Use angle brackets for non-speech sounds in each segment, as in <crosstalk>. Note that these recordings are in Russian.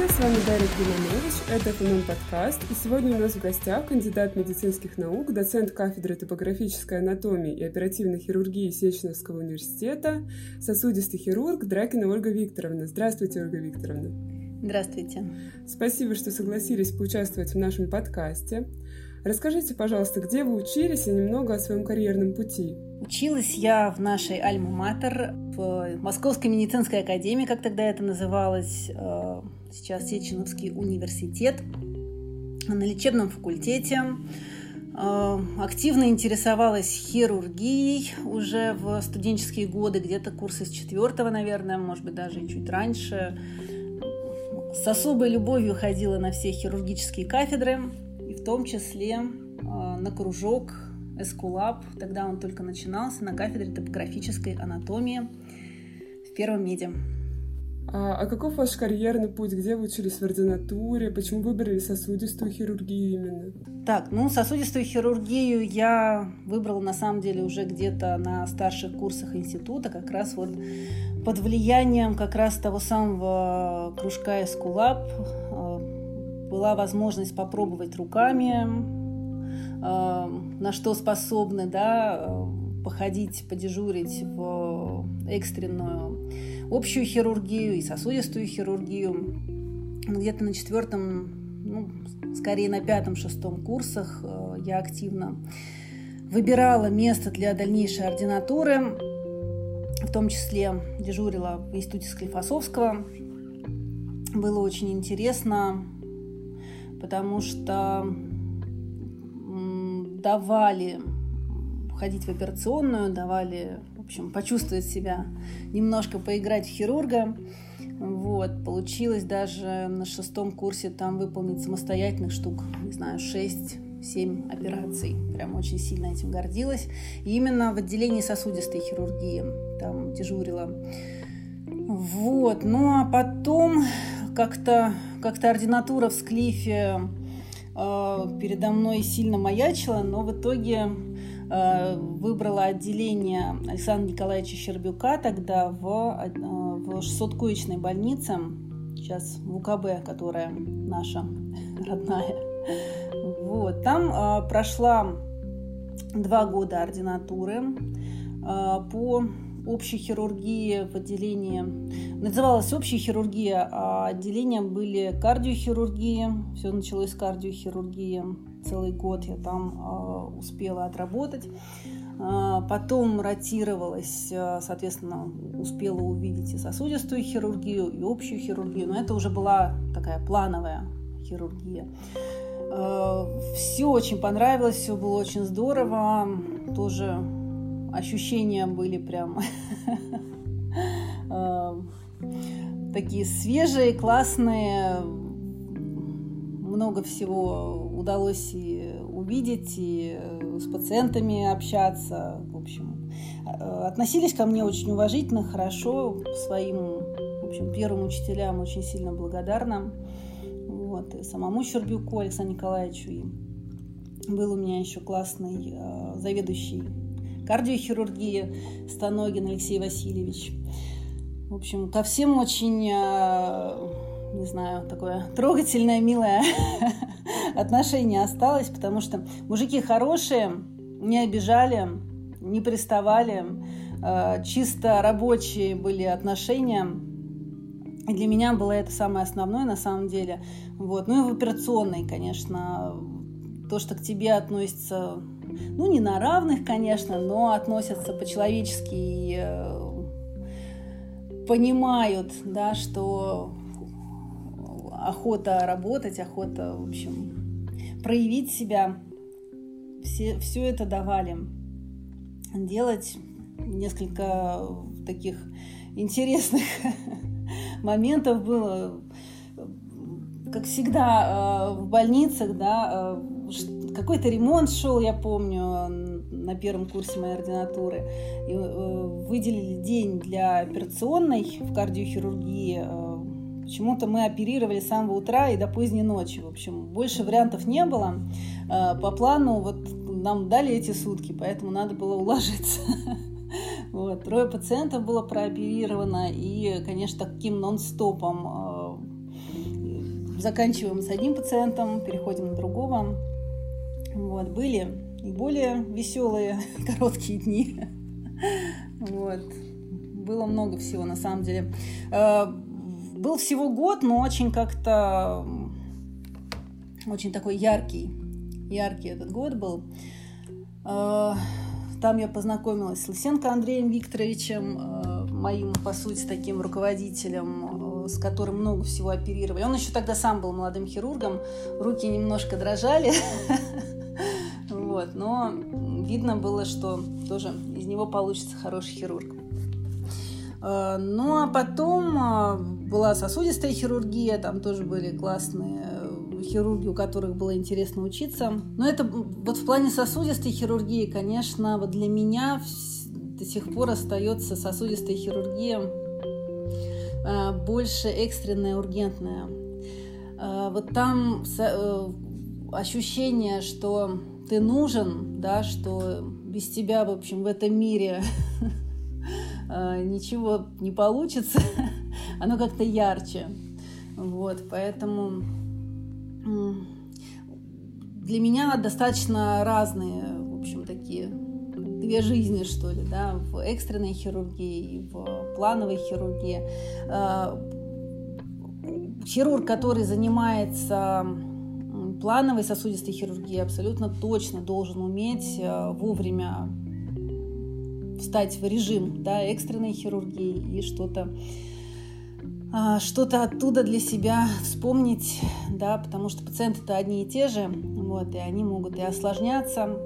Здравствуйте, с вами Дарья Климанович, это ФНН подкаст, и сегодня у нас в гостях кандидат медицинских наук, доцент кафедры топографической анатомии и оперативной хирургии Сеченовского университета, сосудистый хирург Дракина Ольга Викторовна. Здравствуйте, Ольга Викторовна. Здравствуйте. Спасибо, что согласились поучаствовать в нашем подкасте. Расскажите, пожалуйста, где вы учились и немного о своем карьерном пути. Училась я в нашей Альма-Матер, в Московской медицинской академии, как тогда это называлось, э, сейчас Сеченовский университет, на лечебном факультете. Э, активно интересовалась хирургией уже в студенческие годы, где-то курсы с четвертого, наверное, может быть, даже чуть раньше. С особой любовью ходила на все хирургические кафедры, в том числе а, на кружок Эскулап, тогда он только начинался, на кафедре топографической анатомии в первом меде. А, а каков ваш карьерный путь? Где вы учились в ординатуре? Почему выбрали сосудистую хирургию именно? Так, ну, сосудистую хирургию я выбрала, на самом деле, уже где-то на старших курсах института, как раз вот под влиянием как раз того самого кружка Эскулап, была возможность попробовать руками, э, на что способны, да, э, походить, подежурить в экстренную общую хирургию и сосудистую хирургию. Где-то на четвертом, ну, скорее на пятом-шестом курсах э, я активно выбирала место для дальнейшей ординатуры, в том числе дежурила в институте Склифосовского. Было очень интересно потому что давали ходить в операционную, давали, общем, почувствовать себя, немножко поиграть в хирурга. Вот, получилось даже на шестом курсе там выполнить самостоятельных штук, не знаю, шесть 7 операций. Прям очень сильно этим гордилась. И именно в отделении сосудистой хирургии там дежурила. Вот. Ну а потом как-то как ординатура в Склифе э, передо мной сильно маячила, но в итоге выбрала отделение Александра Николаевича Щербюка тогда в, э, в 600-коечной больнице, сейчас в УКБ, которая наша <laughs> родная. Вот. Там э, прошла два года ординатуры э, по общей хирургии в отделении. Называлась общая хирургия, а отделением были кардиохирургии. Все началось с кардиохирургии. Целый год я там э, успела отработать. Э, потом ротировалась, э, соответственно, успела увидеть и сосудистую хирургию, и общую хирургию. Но это уже была такая плановая хирургия. Все очень понравилось, все было очень здорово. Тоже ощущения были прям <laughs> такие свежие, классные. Много всего удалось и увидеть, и э, с пациентами общаться. В общем, э, относились ко мне очень уважительно, хорошо, своим в общем, первым учителям очень сильно благодарна. Вот, и самому Щербюку Александру Николаевичу. И был у меня еще классный э, заведующий кардиохирургии Станогин Алексей Васильевич. В общем, ко всем очень, э, не знаю, такое трогательное, милое <laughs> отношение осталось, потому что мужики хорошие, не обижали, не приставали, э, чисто рабочие были отношения. И для меня было это самое основное на самом деле. Вот. Ну и в операционной, конечно, то, что к тебе относится ну, не на равных, конечно, но относятся по-человечески и э, понимают, да, что охота работать, охота, в общем, проявить себя. Все, все это давали. Делать несколько таких интересных <laughs> моментов было. Как всегда э, в больницах, да, э, какой-то ремонт шел, я помню, на первом курсе моей ординатуры. И, э, выделили день для операционной в кардиохирургии. Э, почему-то мы оперировали с самого утра и до поздней ночи. В общем, больше вариантов не было. Э, по плану вот нам дали эти сутки, поэтому надо было уложиться. <laughs> Вот. Трое пациентов было прооперировано, и, конечно, таким нон-стопом заканчиваем с одним пациентом, переходим на другого. Вот, были и более веселые <laughs> короткие дни. <laughs> Вот. Было много всего на самом деле. Был всего год, но очень как-то очень такой яркий. Яркий этот год был. Э, там я познакомилась с Лысенко Андреем Викторовичем, э, моим, по сути, таким руководителем, с которым много всего оперировали. Он еще тогда сам был молодым хирургом, руки немножко дрожали. <laughs> Вот, но видно было, что тоже из него получится хороший хирург. Э, ну а потом э, была сосудистая хирургия, там тоже были классные э, хирурги, у которых было интересно учиться. Но это вот в плане сосудистой хирургии, конечно, вот для меня до сих пор остается сосудистая хирургия больше экстренная, ургентная. Вот там ощущение, что ты нужен, да, что без тебя, в общем, в этом мире <laughs> ничего не получится, <laughs> оно как-то ярче. Вот, поэтому для меня достаточно разные, в общем, такие две жизни, что ли, да, в экстренной хирургии и в плановой хирургии. А, хирург, который занимается плановой сосудистой хирургии абсолютно точно должен уметь э, вовремя встать в режим да, экстренной хирургии и что-то а, что-то оттуда для себя вспомнить, да, потому что пациенты-то одни и те же, вот, и они могут и осложняться,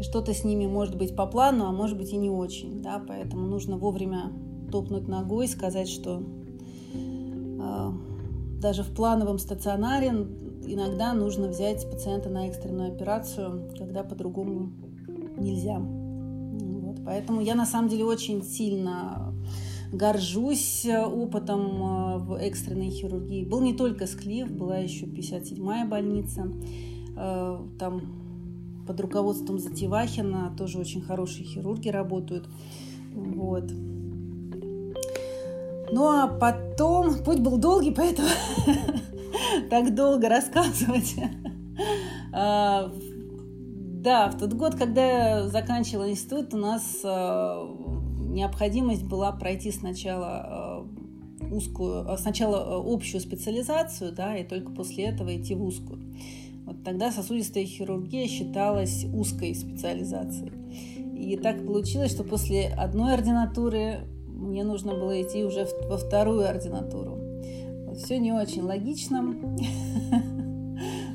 и что-то с ними может быть по плану, а может быть и не очень, да, поэтому нужно вовремя топнуть ногой, сказать, что э, даже в плановом стационаре иногда нужно взять пациента на экстренную операцию, когда по-другому нельзя. Поэтому я на самом деле очень сильно горжусь опытом э, в экстренной хирургии. Был не только Склиф, была еще 57-я больница. Э, там под руководством Затевахина тоже очень хорошие хирурги работают. Вот. Ну а потом путь был долгий, поэтому <laughs> так долго рассказывать. А, да, в тот год, когда я заканчивала институт, у нас а, необходимость была пройти сначала а, узкую, сначала общую специализацию, да, и только после этого идти в узкую. Вот тогда сосудистая хирургия считалась узкой специализацией. И так получилось, что после одной ординатуры мне нужно было идти уже во вторую ординатуру. Вот, все не очень логично. <laughs>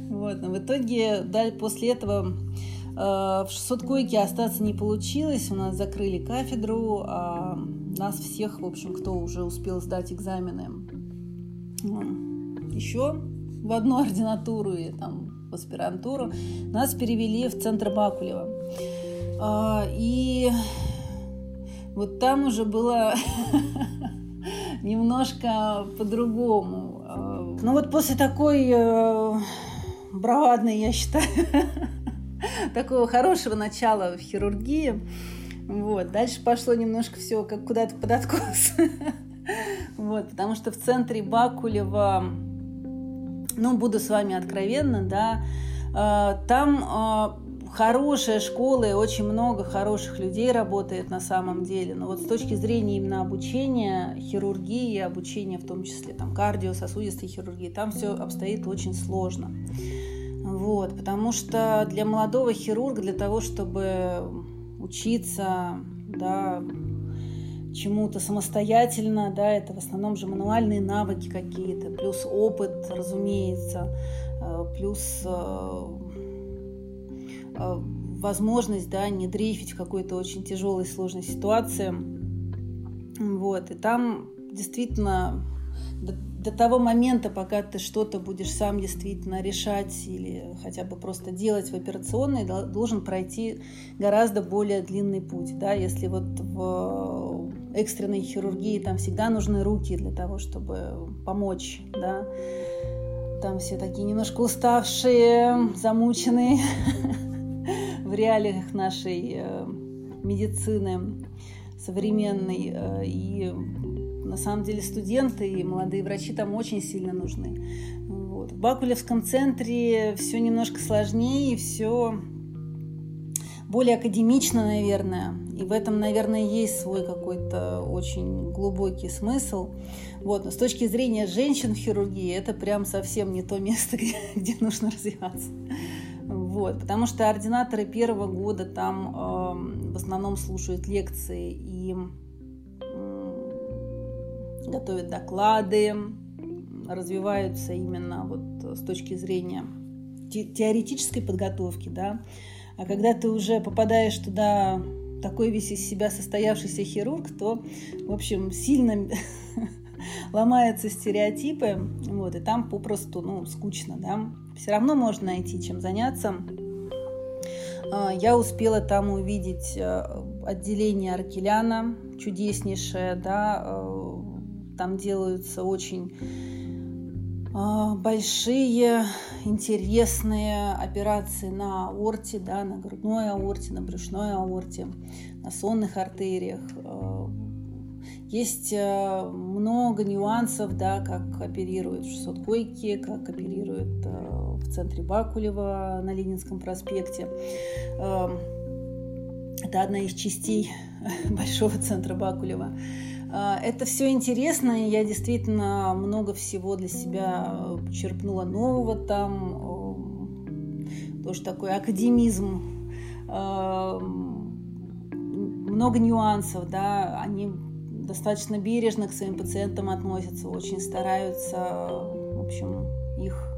Вот, но в итоге да, после этого э, в 600 койке остаться не получилось. У нас закрыли кафедру, а нас всех, в общем, кто уже успел сдать экзамены, еще в одну ординатуру и там в аспирантуру, нас перевели в центр Бакулева. А, и вот там уже было <laughs> немножко по-другому. Ну вот после такой э, бравадной, я считаю, <laughs> <laughs> такого хорошего начала в хирургии, вот, дальше пошло немножко все как куда-то под откос. <laughs> Вот, потому что в центре Бакулева, ну, буду с вами откровенна, да, э, там э, хорошая школа и очень много хороших людей работает на самом деле. Но вот с точки зрения именно обучения, хирургии, обучения в том числе там кардиососудистой хирургии, там все обстоит очень сложно. Вот, потому что для молодого хирурга, для того, чтобы учиться, да, чему-то самостоятельно, да, это в основном же мануальные навыки какие-то, плюс опыт, разумеется, э, плюс э, Э, возможность, да, не дрейфить в какой-то очень тяжелой, сложной ситуации. Вот, и там действительно до, того момента, пока ты что-то будешь сам действительно решать или хотя бы просто делать в операционной, должен пройти гораздо более длинный путь. Да? Если вот в экстренной хирургии там всегда нужны руки для того, чтобы помочь, да, там все такие немножко уставшие, замученные, <laughs> в реалиях нашей э, медицины современной. Э, и на самом деле студенты и молодые врачи там очень сильно нужны. Вот. В Бакулевском центре все немножко сложнее, все более академично, наверное. И в этом, наверное, есть свой какой-то очень глубокий смысл. Вот. Но с точки зрения женщин в хирургии это прям совсем не то место, <laughs> где, где нужно развиваться. Вот, потому что ординаторы первого года там э, в основном слушают лекции и готовят доклады, развиваются именно вот с точки зрения те, теоретической подготовки, да. А когда ты уже попадаешь туда такой весь из себя состоявшийся хирург, то, в общем, сильно <laughs> ломаются стереотипы, вот, и там попросту, ну, скучно, да. Все равно можно найти чем заняться. А, я успела там увидеть э, отделение Аркеляна, чудеснейшее, да, э, там делаются очень а, большие, интересные операции на аорте, да, на грудной аорте, на брюшной аорте, на сонных артериях. А, есть э, много нюансов, да, как оперируют в 600 койке, как оперируют э, в центре Бакулева на Ленинском проспекте. Эм, это одна из частей <laughs> большого центра Бакулева. Э, это все интересно, и я действительно много всего для себя черпнула нового там. Тоже такой академизм, эм, много нюансов, да, они достаточно бережно к своим пациентам относятся, очень стараются, в общем, их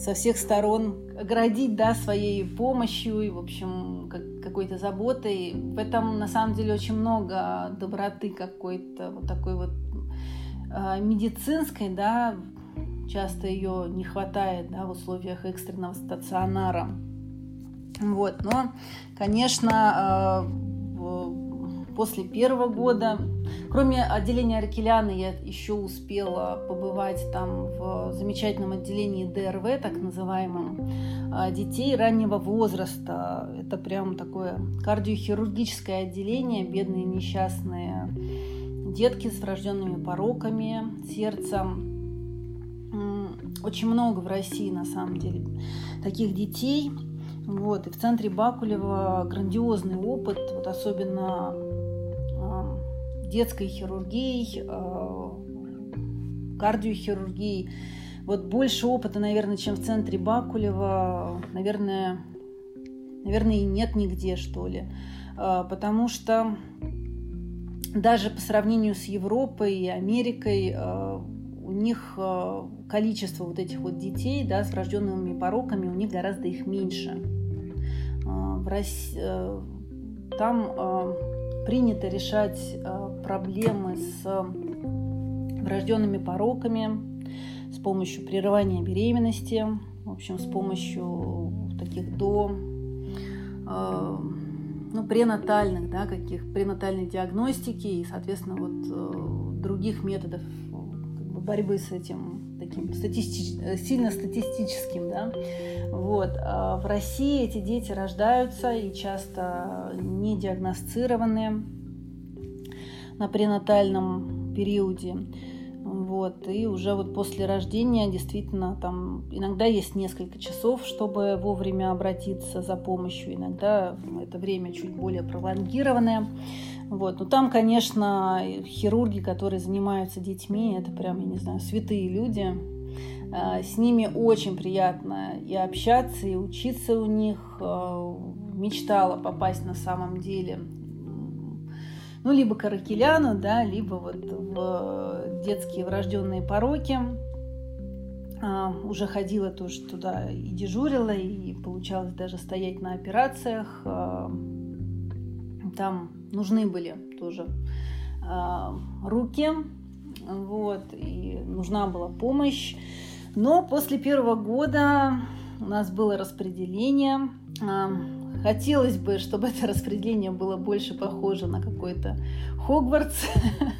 со всех сторон оградить, да, своей помощью и, в общем, как, какой-то заботой. В этом, на самом деле, очень много доброты какой-то, вот такой вот э, медицинской, да, часто ее не хватает, да, в условиях экстренного стационара. Вот, но, конечно, э, после первого года. Кроме отделения Аркеляна я еще успела побывать там в замечательном отделении ДРВ, так называемом, а, детей раннего возраста. Это прям такое кардиохирургическое отделение, бедные несчастные детки с врожденными пороками сердца. Очень много в России, на самом деле, таких детей. Вот. И в центре Бакулева грандиозный опыт, вот особенно детской хирургией, э, кардиохирургией. Вот больше опыта, наверное, чем в центре Бакулева, наверное, наверное, и нет нигде, что ли. Э, потому что даже по сравнению с Европой и Америкой э, у них количество вот этих вот детей да, с врожденными пороками, у них гораздо их меньше. В России, там принято решать э, проблемы с врожденными пороками с помощью прерывания беременности, в общем, с помощью таких до э, ну, пренатальных, да, каких пренатальной диагностики и, соответственно, вот э, других методов борьбы с этим таким статисти... сильно статистическим, да. Вот. А в России эти дети рождаются и часто не диагностированы на пренатальном периоде. Вот, и уже вот после рождения действительно там иногда есть несколько часов, чтобы вовремя обратиться за помощью, иногда это время чуть более пролонгированное. Вот. Но там, конечно, хирурги, которые занимаются детьми, это прям, я не знаю, святые люди. А, с ними очень приятно и общаться, и учиться у них. А, мечтала попасть на самом деле ну, либо к Аракеляну, да, либо вот в детские врожденные пороки. А, уже ходила тоже туда и дежурила, и получалось даже стоять на операциях. Там нужны были тоже э, руки, вот, и нужна была помощь. Но после первого года у нас было распределение. Э, хотелось бы, чтобы это распределение было больше похоже на какой-то Хогвартс,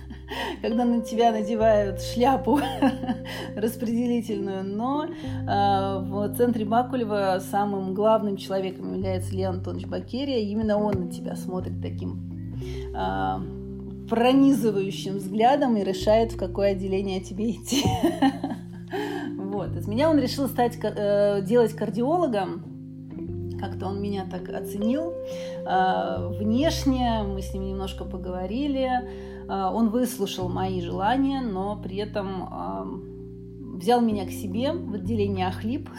<laughs> когда на тебя надевают шляпу <laughs> распределительную. Но э, в центре Бакулева самым главным человеком является Леон Антонович Бакерия. Именно он на тебя смотрит таким пронизывающим взглядом и решает, в какое отделение тебе идти. <laughs> Вот. Из меня он решил стать, э, делать кардиологом. Как-то он меня так оценил. Э, внешне мы с ним немножко поговорили. Э, он выслушал мои желания, но при этом взял меня к себе в отделение Ахлип. <laughs>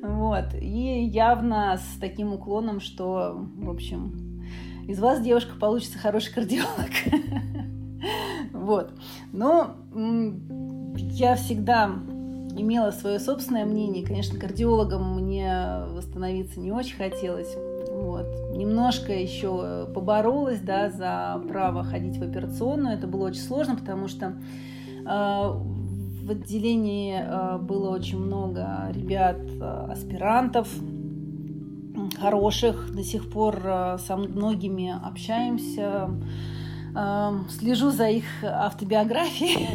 Вот. И явно с таким уклоном, что, в общем, из вас, девушка, получится хороший кардиолог. <laughs> Вот. Но я всегда имела свое собственное мнение. Конечно, кардиологом мне становиться не очень хотелось. Вот. Немножко еще поборолась да, за право ходить в операционную. Это было очень сложно, потому что э, в отделении э, было очень много ребят, э, аспирантов, хороших. До сих пор э, со многими общаемся. Э, слежу за их автобиографией.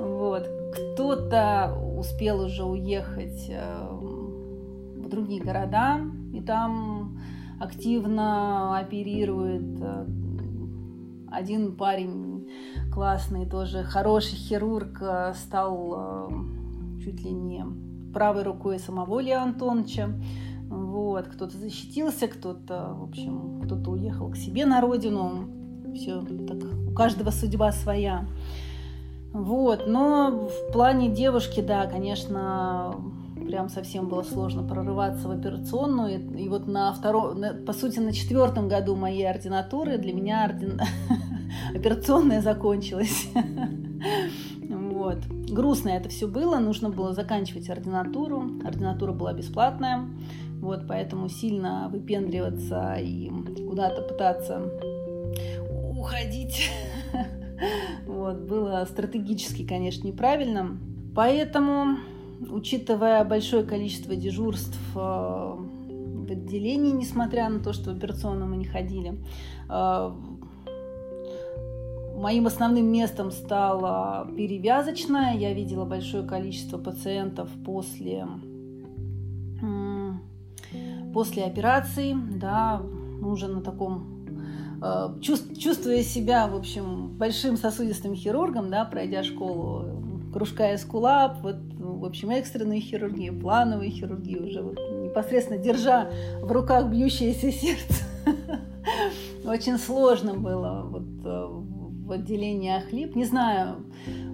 Вот. Кто-то успел уже уехать э, в другие города, и там активно оперирует э, один парень классный, тоже хороший хирург, э, стал чуть ли не правой рукой самого Лео Антоновича. Вот, кто-то защитился, кто-то, в общем, кто-то уехал к себе на родину. Все так, у каждого судьба своя. Вот, но в плане девушки, да, конечно, прям совсем было сложно прорываться в операционную. И, вот на втором, по сути, на четвертом году моей ординатуры для меня ордин... <laughs> операционная закончилась. <laughs> Вот. Грустно это все было, нужно было заканчивать ординатуру. Ординатура была бесплатная, вот, поэтому сильно выпендриваться и куда-то пытаться уходить <laughs> вот, было стратегически, конечно, неправильно. Поэтому, учитывая большое количество дежурств э, в отделении, несмотря на то, что в операционную мы не ходили, э, Моим основным местом стала перевязочная. Я видела большое количество пациентов после, после операции, да, уже на таком Э, чувствуя себя, в общем, большим сосудистым хирургом, да, пройдя школу кружка эскулап, вот, в общем, экстренную хирургию, плановую хирургию, уже вот непосредственно держа в руках бьющееся <laughs> сердце. Очень сложно было вот э, в отделении Ахлип. Не знаю,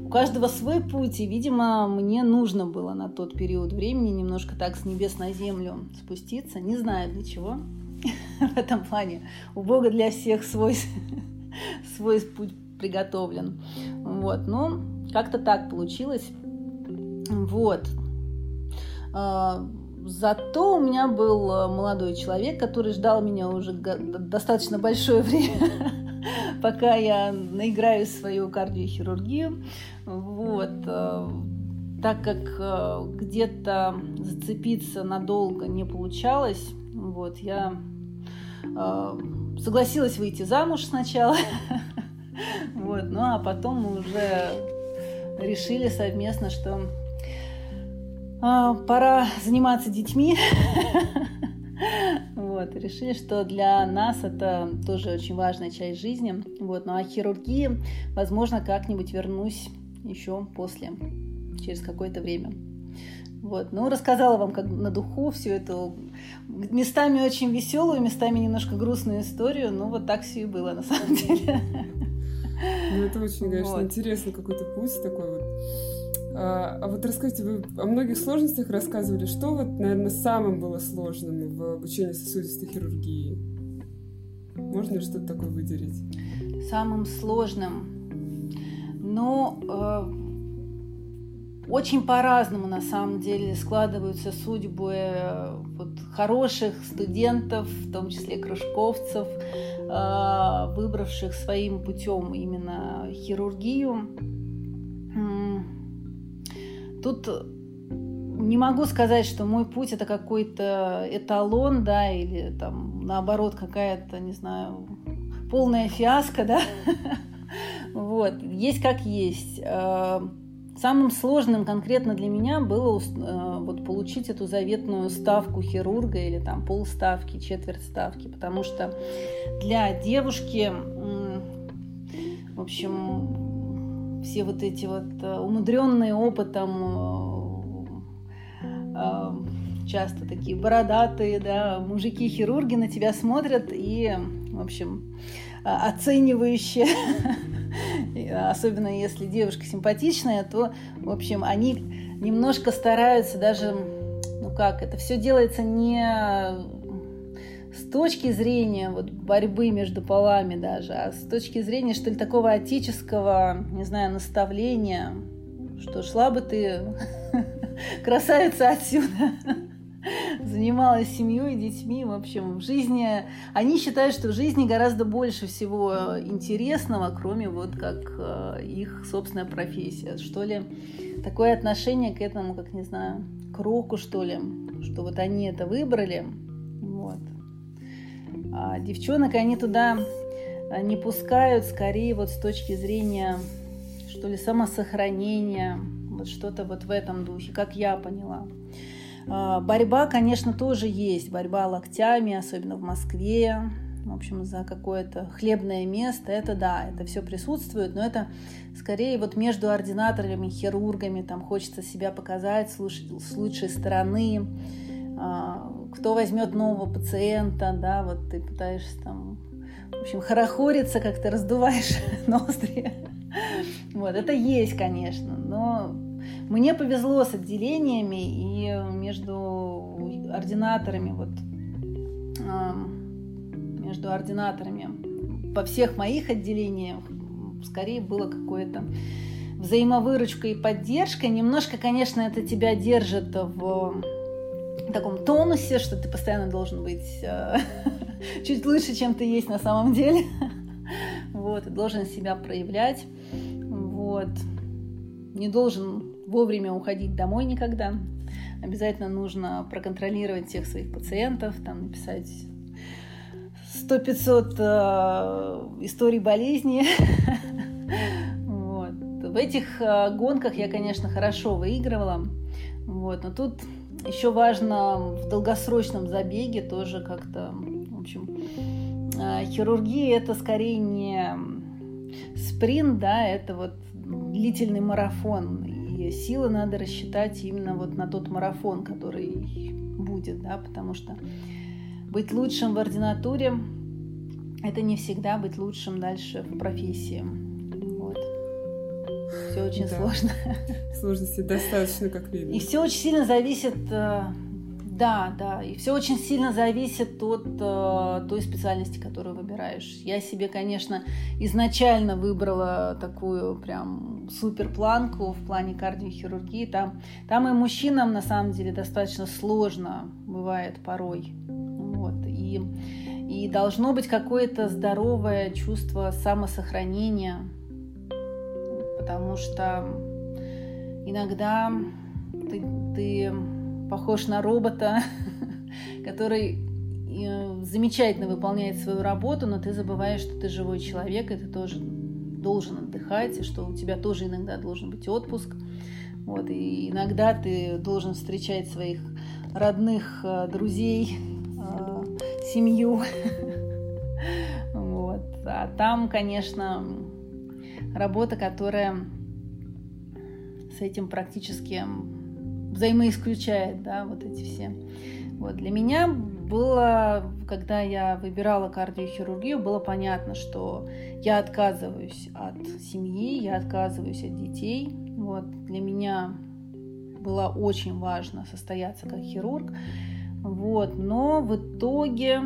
у каждого свой путь, и, видимо, мне нужно было на тот период времени немножко так с небес на землю спуститься. Не знаю для чего. <laughs> в этом плане. У Бога для всех свой, <laughs> свой путь приготовлен. Вот, ну, как-то так получилось. Вот. А, зато у меня был молодой человек, который ждал меня уже достаточно большое <laughs> время, пока я наиграю свою кардиохирургию. Вот. А, так как а, где-то зацепиться надолго не получалось, вот, я э, согласилась выйти замуж сначала, <laughs> вот, ну а потом мы уже решили совместно, что э, пора заниматься детьми. <laughs> Вот, решили, что для нас это тоже очень важная часть жизни. Вот, ну а хирургии, возможно, как-нибудь вернусь еще после, через какое-то время. Вот. Ну, рассказала вам как на духу всю эту местами очень веселую, местами немножко грустную историю. Ну, вот так все и было на самом деле. Ну, это очень, конечно, вот. интересный какой-то путь такой вот. А, а вот расскажите, вы о многих сложностях рассказывали. Что вот, наверное, самым было сложным в обучении сосудистой хирургии? Можно ли что-то такое выделить? Самым сложным? Ну, э очень по-разному на самом деле складываются судьбы э, вот, хороших студентов, в том числе кружковцев, э, выбравших своим путем именно хирургию. Тут не могу сказать, что мой путь это какой-то эталон, да, или там наоборот какая-то, не знаю, полная фиаско, да. <laughs> Вот, есть как есть. Э, самым сложным конкретно для меня было э, вот получить эту заветную ставку хирурга или там полставки, четверть ставки, потому что для девушки, в общем, все вот эти вот э, умудренные опытом часто такие бородатые, да, мужики-хирурги на тебя смотрят и, в общем, оценивающие. <laughs> Особенно если девушка симпатичная, то, в общем, они немножко стараются даже, ну как, это все делается не с точки зрения вот борьбы между полами даже, а с точки зрения, что ли, такого отеческого, не знаю, наставления, что шла бы ты, <laughs> красавица, отсюда <laughs> занималась семьей, детьми, в общем, в жизни... Они считают, что в жизни гораздо больше всего интересного, кроме вот как э, их собственная профессия. Что ли, такое отношение к этому, как, не знаю, к року, что ли, что вот они это выбрали. А девчонок они туда э, не пускают, скорее вот с точки зрения, что ли, самосохранения, вот что-то вот в этом духе, как я поняла. А, борьба, конечно, тоже есть. Борьба локтями, особенно в Москве. В общем, за какое-то хлебное место. Это да, это все присутствует, но это скорее вот между ординаторами, хирургами. Там хочется себя показать с лучшей стороны. А, кто возьмет нового пациента, да, вот ты пытаешься там, в общем, хорохориться, как ты раздуваешь <laughs> ноздри. Вот, это есть, конечно, но мне повезло с отделениями и между ординаторами, вот между ординаторами по всех моих отделениях скорее было какое-то взаимовыручка и поддержка. Немножко, конечно, это тебя держит в таком тонусе, что ты постоянно должен быть э, <laughs> чуть лучше, чем ты есть на самом деле. <laughs> Вот, и должен себя проявлять. Вот. Не должен вовремя уходить домой никогда. Обязательно нужно проконтролировать всех своих пациентов, там написать 100-500 э, историй болезни. <laughs> Вот. В этих э, гонках я, конечно, хорошо выигрывала. Вот. Но тут еще важно в долгосрочном забеге тоже как-то, в общем, э, хирургия это скорее не спринт, да, это вот длительный марафон и силы надо рассчитать именно вот на тот марафон, который будет, да, потому что быть лучшим в ординатуре – это не всегда быть лучшим дальше в профессии. Все очень да. сложно. <laughs> Сложности достаточно, как видно. И все очень сильно зависит э, да, да. И все очень сильно зависит от э, той специальности, которую выбираешь. Я себе, конечно, изначально выбрала такую прям супер планку в плане кардиохирургии. Там, там и мужчинам на самом деле достаточно сложно бывает порой. Вот. И, и должно быть какое-то здоровое чувство самосохранения, потому что иногда ты, ты похож на робота, <laughs> который э, замечательно выполняет свою работу, но ты забываешь, что ты живой человек, и ты тоже должен отдыхать, и что у тебя тоже иногда должен быть отпуск. Вот, и иногда ты должен встречать своих родных, э, друзей, э, семью. <laughs> Вот. А там, конечно, работа, которая с этим практически взаимоисключает, да, вот эти все. Вот. Для меня было, когда я выбирала кардиохирургию, было понятно, что я отказываюсь от семьи, я отказываюсь от детей. Вот. Для меня было очень важно состояться как хирург. Вот. Но в итоге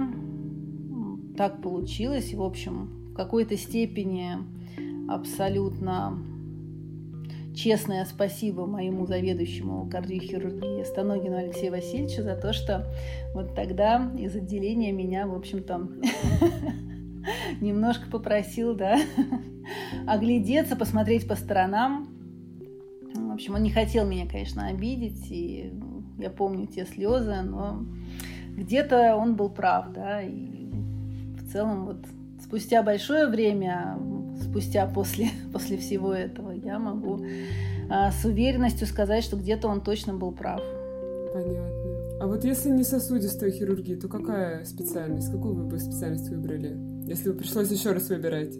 так получилось. В общем, в какой-то степени абсолютно честное спасибо моему заведующему кардиохирургии Станогину Алексею Васильевичу за то, что вот тогда из отделения меня, в общем-то, <laughs> немножко попросил, да, <laughs> оглядеться, посмотреть по сторонам. В общем, он не хотел меня, конечно, обидеть, и я помню те слезы, но где-то он был прав, да, и в целом вот спустя большое время, спустя после, <laughs> после всего этого, я могу а, с уверенностью сказать, что где-то он точно был прав. Понятно. А вот если не сосудистая хирургия, то какая специальность? Какую вы бы специальность выбрали, если бы пришлось еще раз выбирать?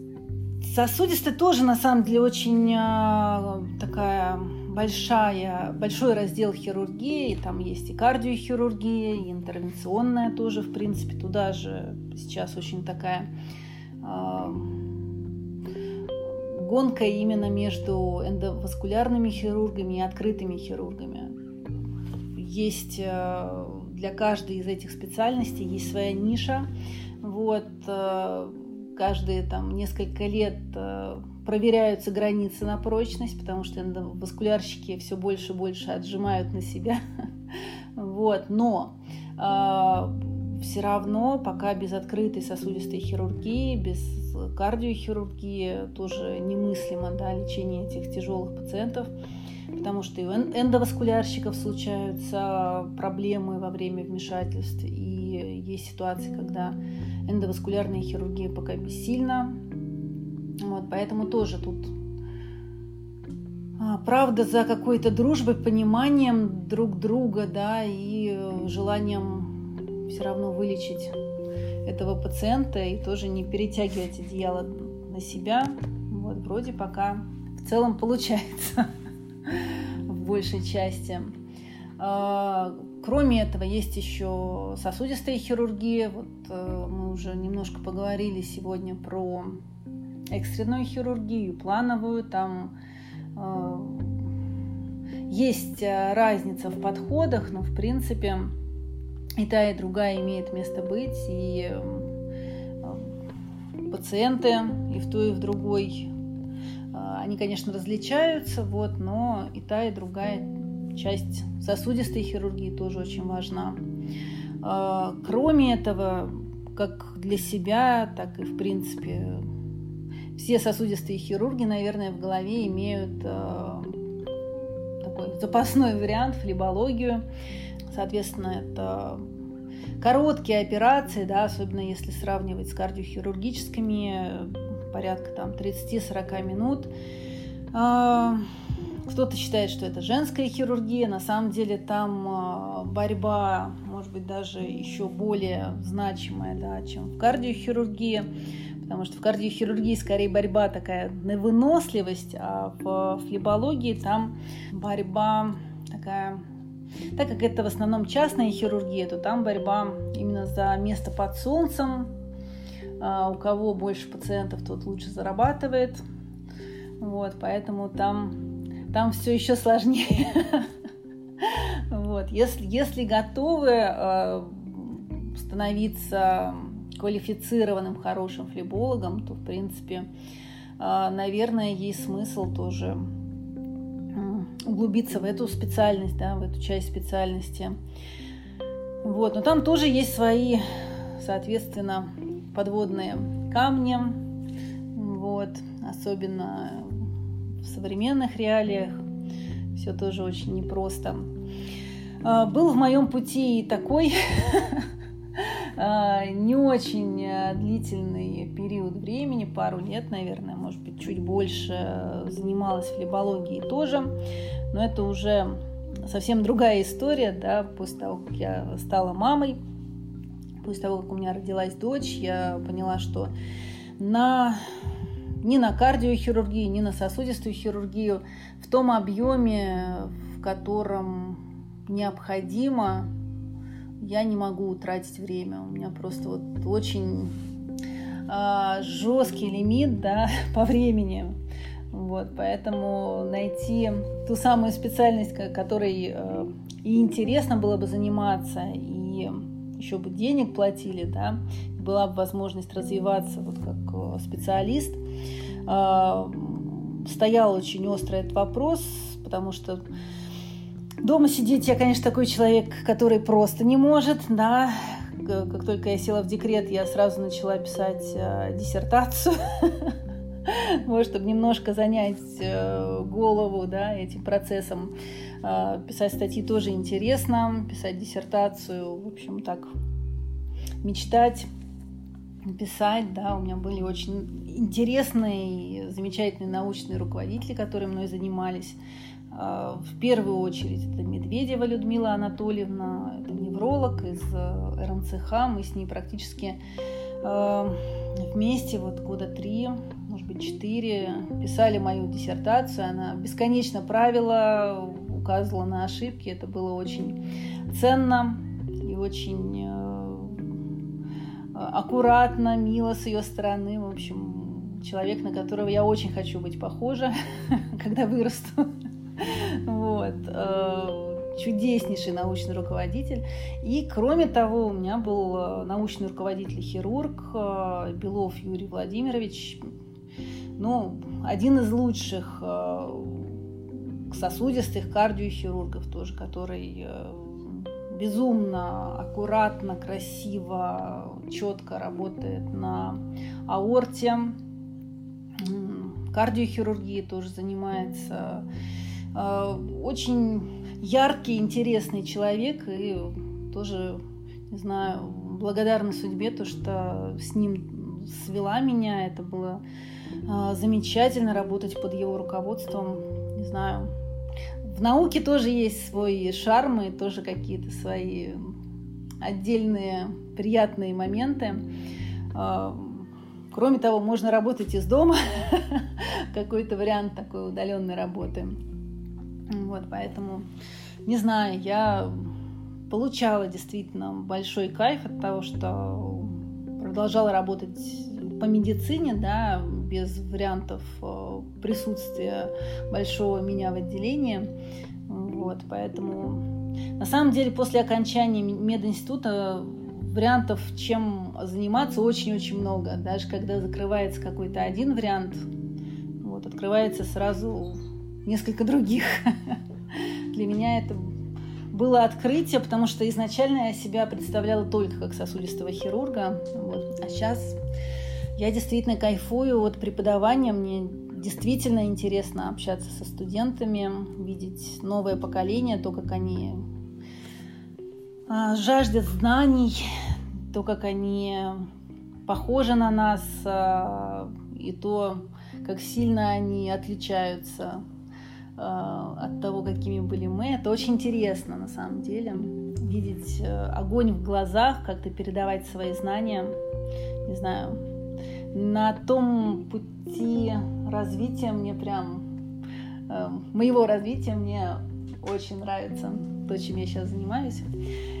Сосудистая тоже, на самом деле, очень э, такая большая, большой раздел хирургии. Там есть и кардиохирургия, и интервенционная тоже, в принципе. Туда же сейчас очень такая э, гонка именно между эндоваскулярными хирургами и открытыми хирургами. Есть э, для каждой из этих специальностей есть своя ниша. Вот, э, каждые там несколько лет э, проверяются границы на прочность, потому что эндоваскулярщики все больше и больше отжимают на себя. <laughs> Вот, но все равно пока без открытой сосудистой хирургии, без кардиохирургии тоже немыслимо да, лечение этих тяжелых пациентов, потому что и у эндоваскулярщиков случаются проблемы во время вмешательств, и есть ситуации, когда эндоваскулярная хирургия пока бессильна. Вот, поэтому тоже тут а, правда за какой-то дружбой, пониманием друг друга, да, и желанием все равно вылечить этого пациента и тоже не перетягивать одеяло на себя. Вот, вроде пока в целом получается <laughs> в большей части. А, кроме этого, есть еще сосудистая хирургия. Вот э, мы уже немножко поговорили сегодня про экстренную хирургию, плановую. Там э, есть э, разница в подходах, но в принципе и та, и другая имеет место быть, и эм, пациенты и в той, и в другой, э, они, конечно, различаются, вот, но и та, и другая часть сосудистой хирургии тоже очень важна. Э, кроме этого, как для себя, так и в принципе все сосудистые хирурги, наверное, в голове имеют э, такой запасной вариант, флебологию. Соответственно, это короткие операции, да, особенно если сравнивать с кардиохирургическими, порядка там 30-40 минут. А, кто-то считает, что это женская хирургия, на самом деле там а, борьба, может быть, даже еще более значимая, да, чем в кардиохирургии, потому что в кардиохирургии скорее борьба такая на выносливость, а в флебологии там борьба такая так как это в основном частная хирургия, то там борьба именно за место под солнцем. А, у кого больше пациентов, тот лучше зарабатывает. Вот, поэтому там, там все еще сложнее. <laughs> Вот, если, если готовы а, становиться квалифицированным хорошим флебологом, то, в принципе, а, наверное, есть смысл тоже углубиться в эту специальность, да, в эту часть специальности. Вот, но там тоже есть свои, соответственно, подводные камни, вот, особенно в современных реалиях, все тоже очень непросто. А, был в моем пути и такой <laughs> не очень э, длительный период времени, пару лет, наверное, может быть, чуть больше занималась флебологией тоже, но это уже совсем другая история, да, после того, как я стала мамой, после того, как у меня родилась дочь, я поняла, что на ни на кардиохирургию, ни на сосудистую хирургию в том объеме, в котором необходимо я не могу тратить время. У меня просто вот очень а, жесткий лимит да, <laughs> по времени. Вот, поэтому найти ту самую специальность, которой э, и интересно было бы заниматься, и еще бы денег платили, да, была бы возможность развиваться вот как э, специалист. Э, стоял очень острый этот вопрос, потому что Дома сидеть я, конечно, такой человек, который просто не может, да. Как только я села в декрет, я сразу начала писать э, диссертацию, <laughs> вот, чтобы немножко занять э, голову, да, этим процессом. Э, писать статьи тоже интересно, писать диссертацию, в общем, так, мечтать писать, да, у меня были очень интересные замечательные научные руководители, которые мной занимались. В первую очередь это Медведева Людмила Анатольевна, это невролог из РНЦХ. Мы с ней практически вместе вот года три, может быть, четыре писали мою диссертацию. Она бесконечно правила, указывала на ошибки. Это было очень ценно и очень э, аккуратно, мило с ее стороны. В общем, человек, на которого я очень хочу быть похожа, <laughs> когда вырасту. Вот э, чудеснейший научный руководитель. И, кроме того, у меня был э, научный руководитель хирург э, Белов Юрий Владимирович. Ну, один из лучших сосудистых кардиохирургов тоже, который безумно аккуратно, красиво, четко работает на аорте. Кардиохирургией тоже занимается. Очень яркий, интересный человек и тоже, не знаю, благодарна судьбе, то, что с ним свела меня. Это было э, замечательно работать под его руководством. Не знаю, в науке тоже есть свой шарм и тоже какие-то свои отдельные приятные моменты. Э, кроме того, можно работать из дома, <laughs> какой-то вариант такой удаленной работы. Вот, поэтому, не знаю, я получала действительно большой кайф от того, что продолжала работать по медицине, да, без вариантов э, присутствия большого меня в отделении. Вот, поэтому на самом деле после окончания мединститута вариантов, чем заниматься, очень-очень много. Даже когда закрывается какой-то один вариант, вот, открывается сразу несколько других. Для меня это было открытие, потому что изначально я себя представляла только как сосудистого хирурга. Вот. А сейчас я действительно кайфую от преподавания. Мне действительно интересно общаться со студентами, видеть новое поколение, то, как они а, жаждет знаний, то, как они похожи на нас, а, и то, как сильно они отличаются от того, какими были мы. Это очень интересно, на самом деле, видеть э, огонь в глазах, как-то передавать свои знания. Не знаю, на том пути развития мне прям, э, моего развития мне очень нравится то, чем я сейчас занимаюсь.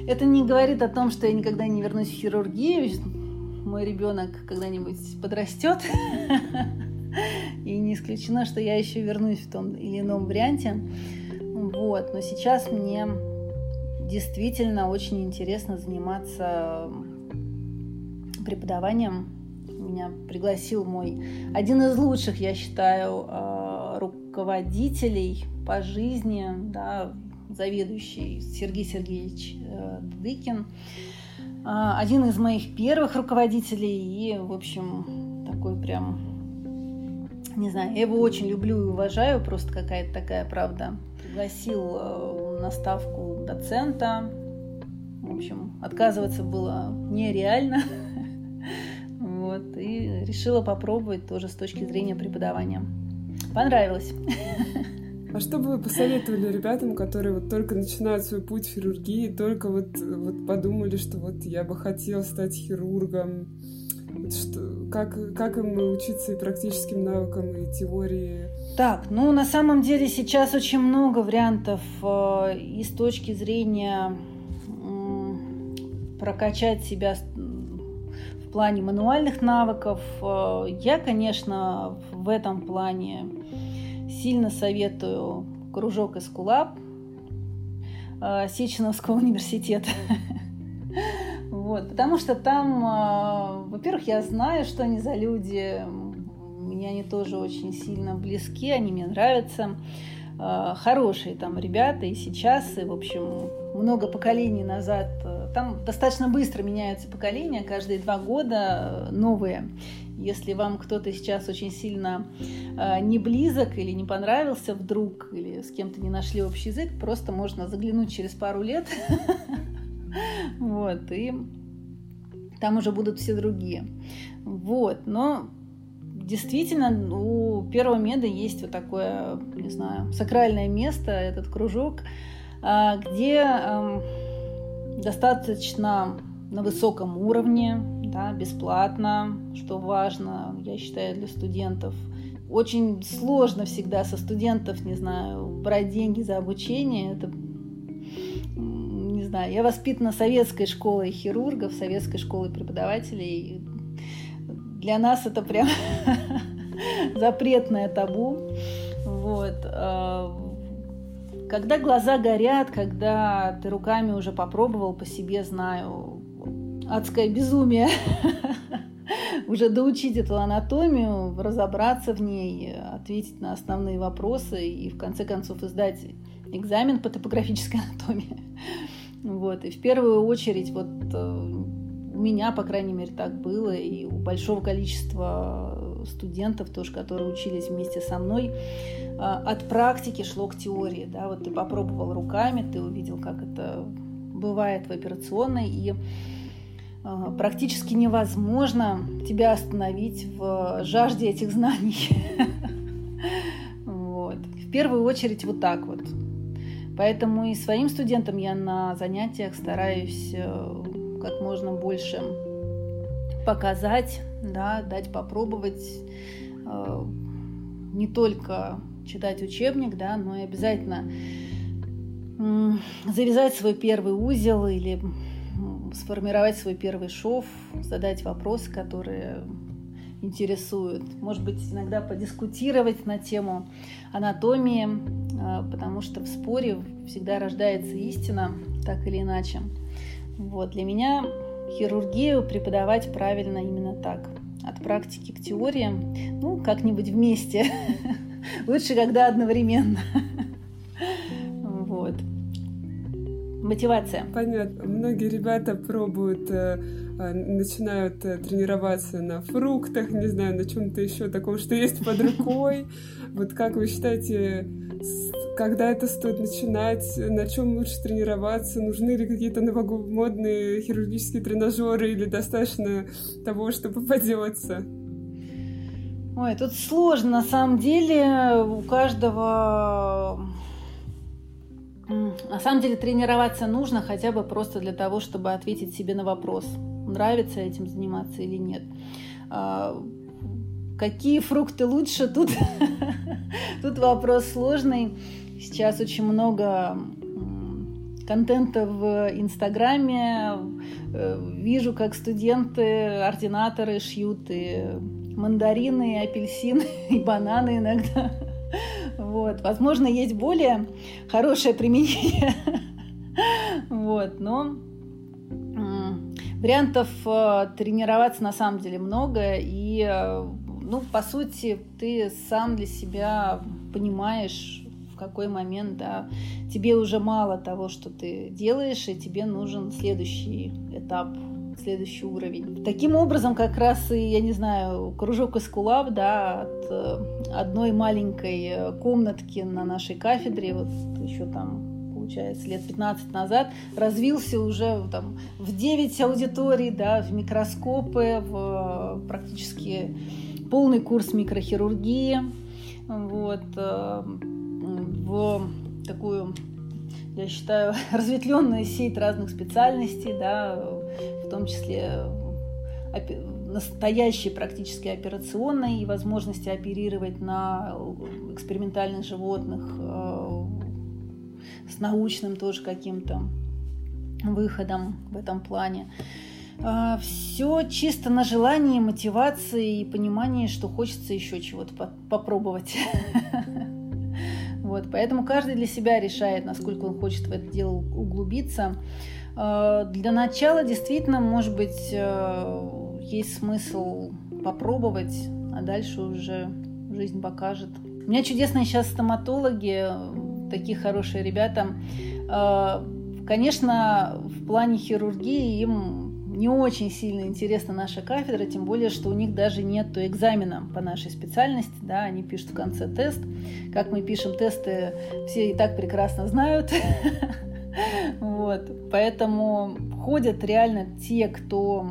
Это не говорит о том, что я никогда не вернусь в хирургию. Мой ребенок когда-нибудь подрастет. <laughs> <laughs> И не исключено, что я еще вернусь в том или ином варианте. Вот. Но сейчас мне действительно очень интересно заниматься преподаванием. Меня пригласил мой один из лучших, я считаю, а, руководителей по жизни, да, заведующий Сергей Сергеевич э, Дыкин. А, один из моих первых руководителей и, в общем, такой прям не знаю, я его очень люблю и уважаю, просто какая-то такая правда. Пригласил э, на ставку доцента. В общем, отказываться было нереально. <laughs> Вот, и решила попробовать тоже с точки зрения преподавания. Понравилось. А что бы вы посоветовали ребятам, которые вот только начинают свой путь в хирургии, только вот, вот подумали, что вот я бы хотел стать хирургом, что, как, как им учиться и практическим навыкам, и теории? Так, ну на самом деле сейчас очень много вариантов э, и с точки зрения э, прокачать себя в плане мануальных навыков. Э, я, конечно, в этом плане сильно советую кружок Эскулап э, Сеченовского университета. <laughs> Вот, потому что там, э, во-первых, я знаю, что они за люди. Мне они тоже очень сильно близки, они мне нравятся. Э, хорошие там ребята и сейчас, и, в общем, много поколений назад. Там достаточно быстро меняются поколения, каждые два года новые. Если вам кто-то сейчас очень сильно э, не близок или не понравился вдруг, или с кем-то не нашли общий язык, просто можно заглянуть через пару лет <laughs> Вот, и там уже будут все другие. Вот, но действительно у первого меда есть вот такое, не знаю, сакральное место, этот кружок, а, где достаточно на высоком уровне, да, бесплатно, что важно, я считаю, для студентов. Очень сложно всегда со студентов, не знаю, брать деньги за обучение. Это, знаю, я воспитана советской школой хирургов, советской школой преподавателей. Для нас это прям <laughs> запретное табу. Вот. А, когда глаза горят, когда ты руками уже попробовал, по себе знаю, адское безумие <laughs> уже доучить эту анатомию, разобраться в ней, ответить на основные вопросы и в конце концов издать экзамен по топографической анатомии. Вот. И в первую очередь вот э, у меня, по крайней мере, так было, и у большого количества студентов тоже, которые учились вместе со мной, а, от практики шло к теории. Да? Вот ты попробовал руками, ты увидел, как это бывает в операционной, и а, практически невозможно тебя остановить в жажде этих знаний. <laughs> В первую очередь вот так вот. Поэтому и своим студентам я на занятиях стараюсь э, как можно больше показать, да, дать попробовать э, не только читать учебник, да, но и обязательно завязать свой первый узел или сформировать свой первый шов, задать вопросы, которые интересуют. Может быть, иногда подискутировать на тему анатомии, э, потому что в споре всегда рождается истина, так или иначе. Вот. Для меня хирургию преподавать правильно именно так. От практики к теории. Ну, как-нибудь вместе. <laughs> Лучше, когда одновременно. Мотивация. Понятно. Многие ребята пробуют, э, э, начинают э, тренироваться на фруктах, не знаю, на чем-то еще таком, что есть под рукой. Вот как вы считаете, когда это стоит начинать, на чем лучше тренироваться, нужны ли какие-то новомодные хирургические тренажеры или достаточно того, что попадется? Ой, тут сложно на самом деле. У каждого на самом деле тренироваться нужно хотя бы просто для того, чтобы ответить себе на вопрос, нравится этим заниматься или нет. А, какие фрукты лучше? Тут, <laughs> тут вопрос сложный. Сейчас очень много контента в Инстаграме. Э, вижу, как студенты, ординаторы шьют и мандарины, и апельсины, <laughs> и бананы иногда. Вот. Возможно, есть более хорошее применение. Вот. Но вариантов э, тренироваться на самом деле много. И, э, ну, по сути, ты сам для себя понимаешь, в какой момент, да, тебе уже мало того, что ты делаешь, и тебе нужен следующий этап следующий уровень. Таким образом, как раз и, я не знаю, кружок Эскулап, да, от э, одной маленькой э, комнатки на нашей кафедре, вот еще там получается, лет 15 назад, развился уже там, в 9 аудиторий, да, в микроскопы, в практически полный курс микрохирургии, вот, э, в такую, я считаю, <laughs> разветвленную сеть разных специальностей, да, том числе настоящей практически операционной и возможности оперировать на экспериментальных животных э, с научным тоже каким-то выходом в этом плане. Э, Все чисто на желании, мотивации и понимании, что хочется еще чего-то попробовать. <laughs> Вот, поэтому каждый для себя решает, насколько он хочет в это дело углубиться. Э, для начала действительно, может быть, э, есть смысл попробовать, а дальше уже жизнь покажет. У меня чудесные сейчас стоматологи, такие хорошие ребята. Э, конечно, в плане хирургии им не очень сильно интересна наша кафедра, тем более, что у них даже нет экзамена по нашей специальности, да, они пишут в конце тест. Как мы пишем тесты, все и так прекрасно знают. <laughs> Вот. Поэтому ходят реально те, кто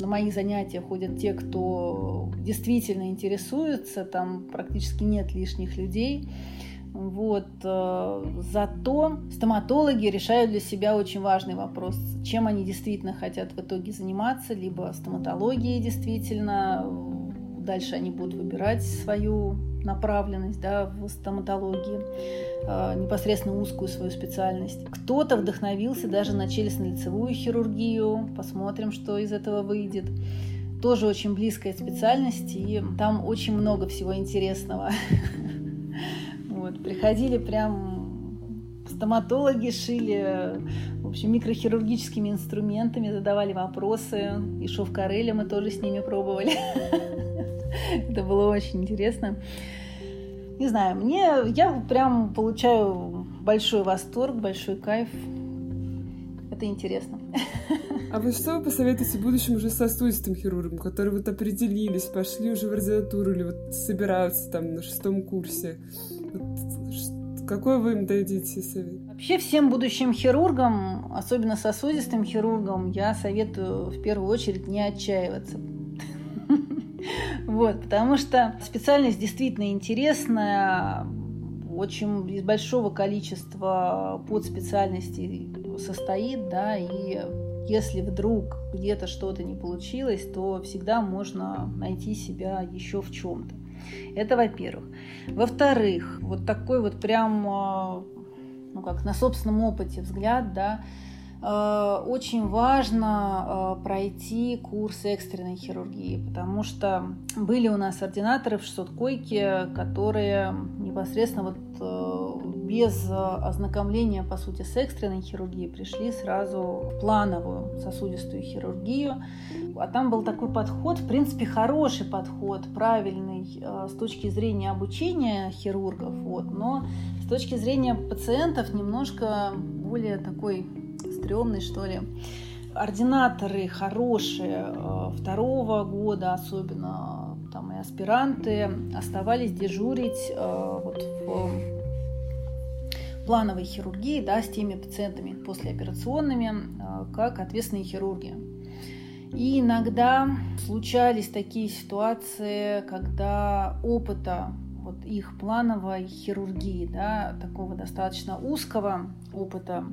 на мои занятия ходят те, кто действительно интересуется, там практически нет лишних людей. Вот. Э, зато стоматологи решают для себя очень важный вопрос, чем они действительно хотят в итоге заниматься, либо стоматологией действительно, дальше они будут выбирать свою направленность да, в стоматологии, э, непосредственно узкую свою специальность. Кто-то вдохновился даже на челюстно-лицевую хирургию, посмотрим, что из этого выйдет. Тоже очень близкая специальность, и там очень много всего интересного. <laughs> Вот, приходили прям стоматологи, шили, общем, микрохирургическими инструментами, задавали вопросы. И шов-кареля мы тоже с ними пробовали. <laughs> Это было очень интересно. Не знаю, мне я прям получаю большой восторг, большой кайф. Это интересно. А вы что вы посоветуете будущим уже сосудистым хирургам, которые вот определились, пошли уже в ординатуру или вот собираются там на шестом курсе? Вот, какой вы им дадите совет? Вообще всем будущим хирургам, особенно сосудистым хирургам, я советую в первую очередь не отчаиваться. Вот, потому что специальность действительно интересная, очень из большого количества подспециальностей состоит, да, и если вдруг где-то что-то не получилось, то всегда можно найти себя еще в чем-то. Это во-первых. Во-вторых, вот такой вот прям, а, ну как, на собственном опыте взгляд, да, очень важно э, пройти курс экстренной хирургии, потому что были у нас ординаторы в 600 койке, которые непосредственно вот э, без ознакомления, по сути, с экстренной хирургией пришли сразу в плановую сосудистую хирургию. А там был такой подход, в принципе, хороший подход, правильный с точки зрения обучения хирургов, вот, но с точки зрения пациентов немножко более такой стрёмный, что ли. Ординаторы хорошие э, второго года, особенно там и аспиранты, оставались дежурить э, вот в плановой хирургии, да, с теми пациентами послеоперационными, э, как ответственные хирурги. И иногда случались такие ситуации, когда опыта вот их плановой хирургии, да, такого достаточно узкого опыта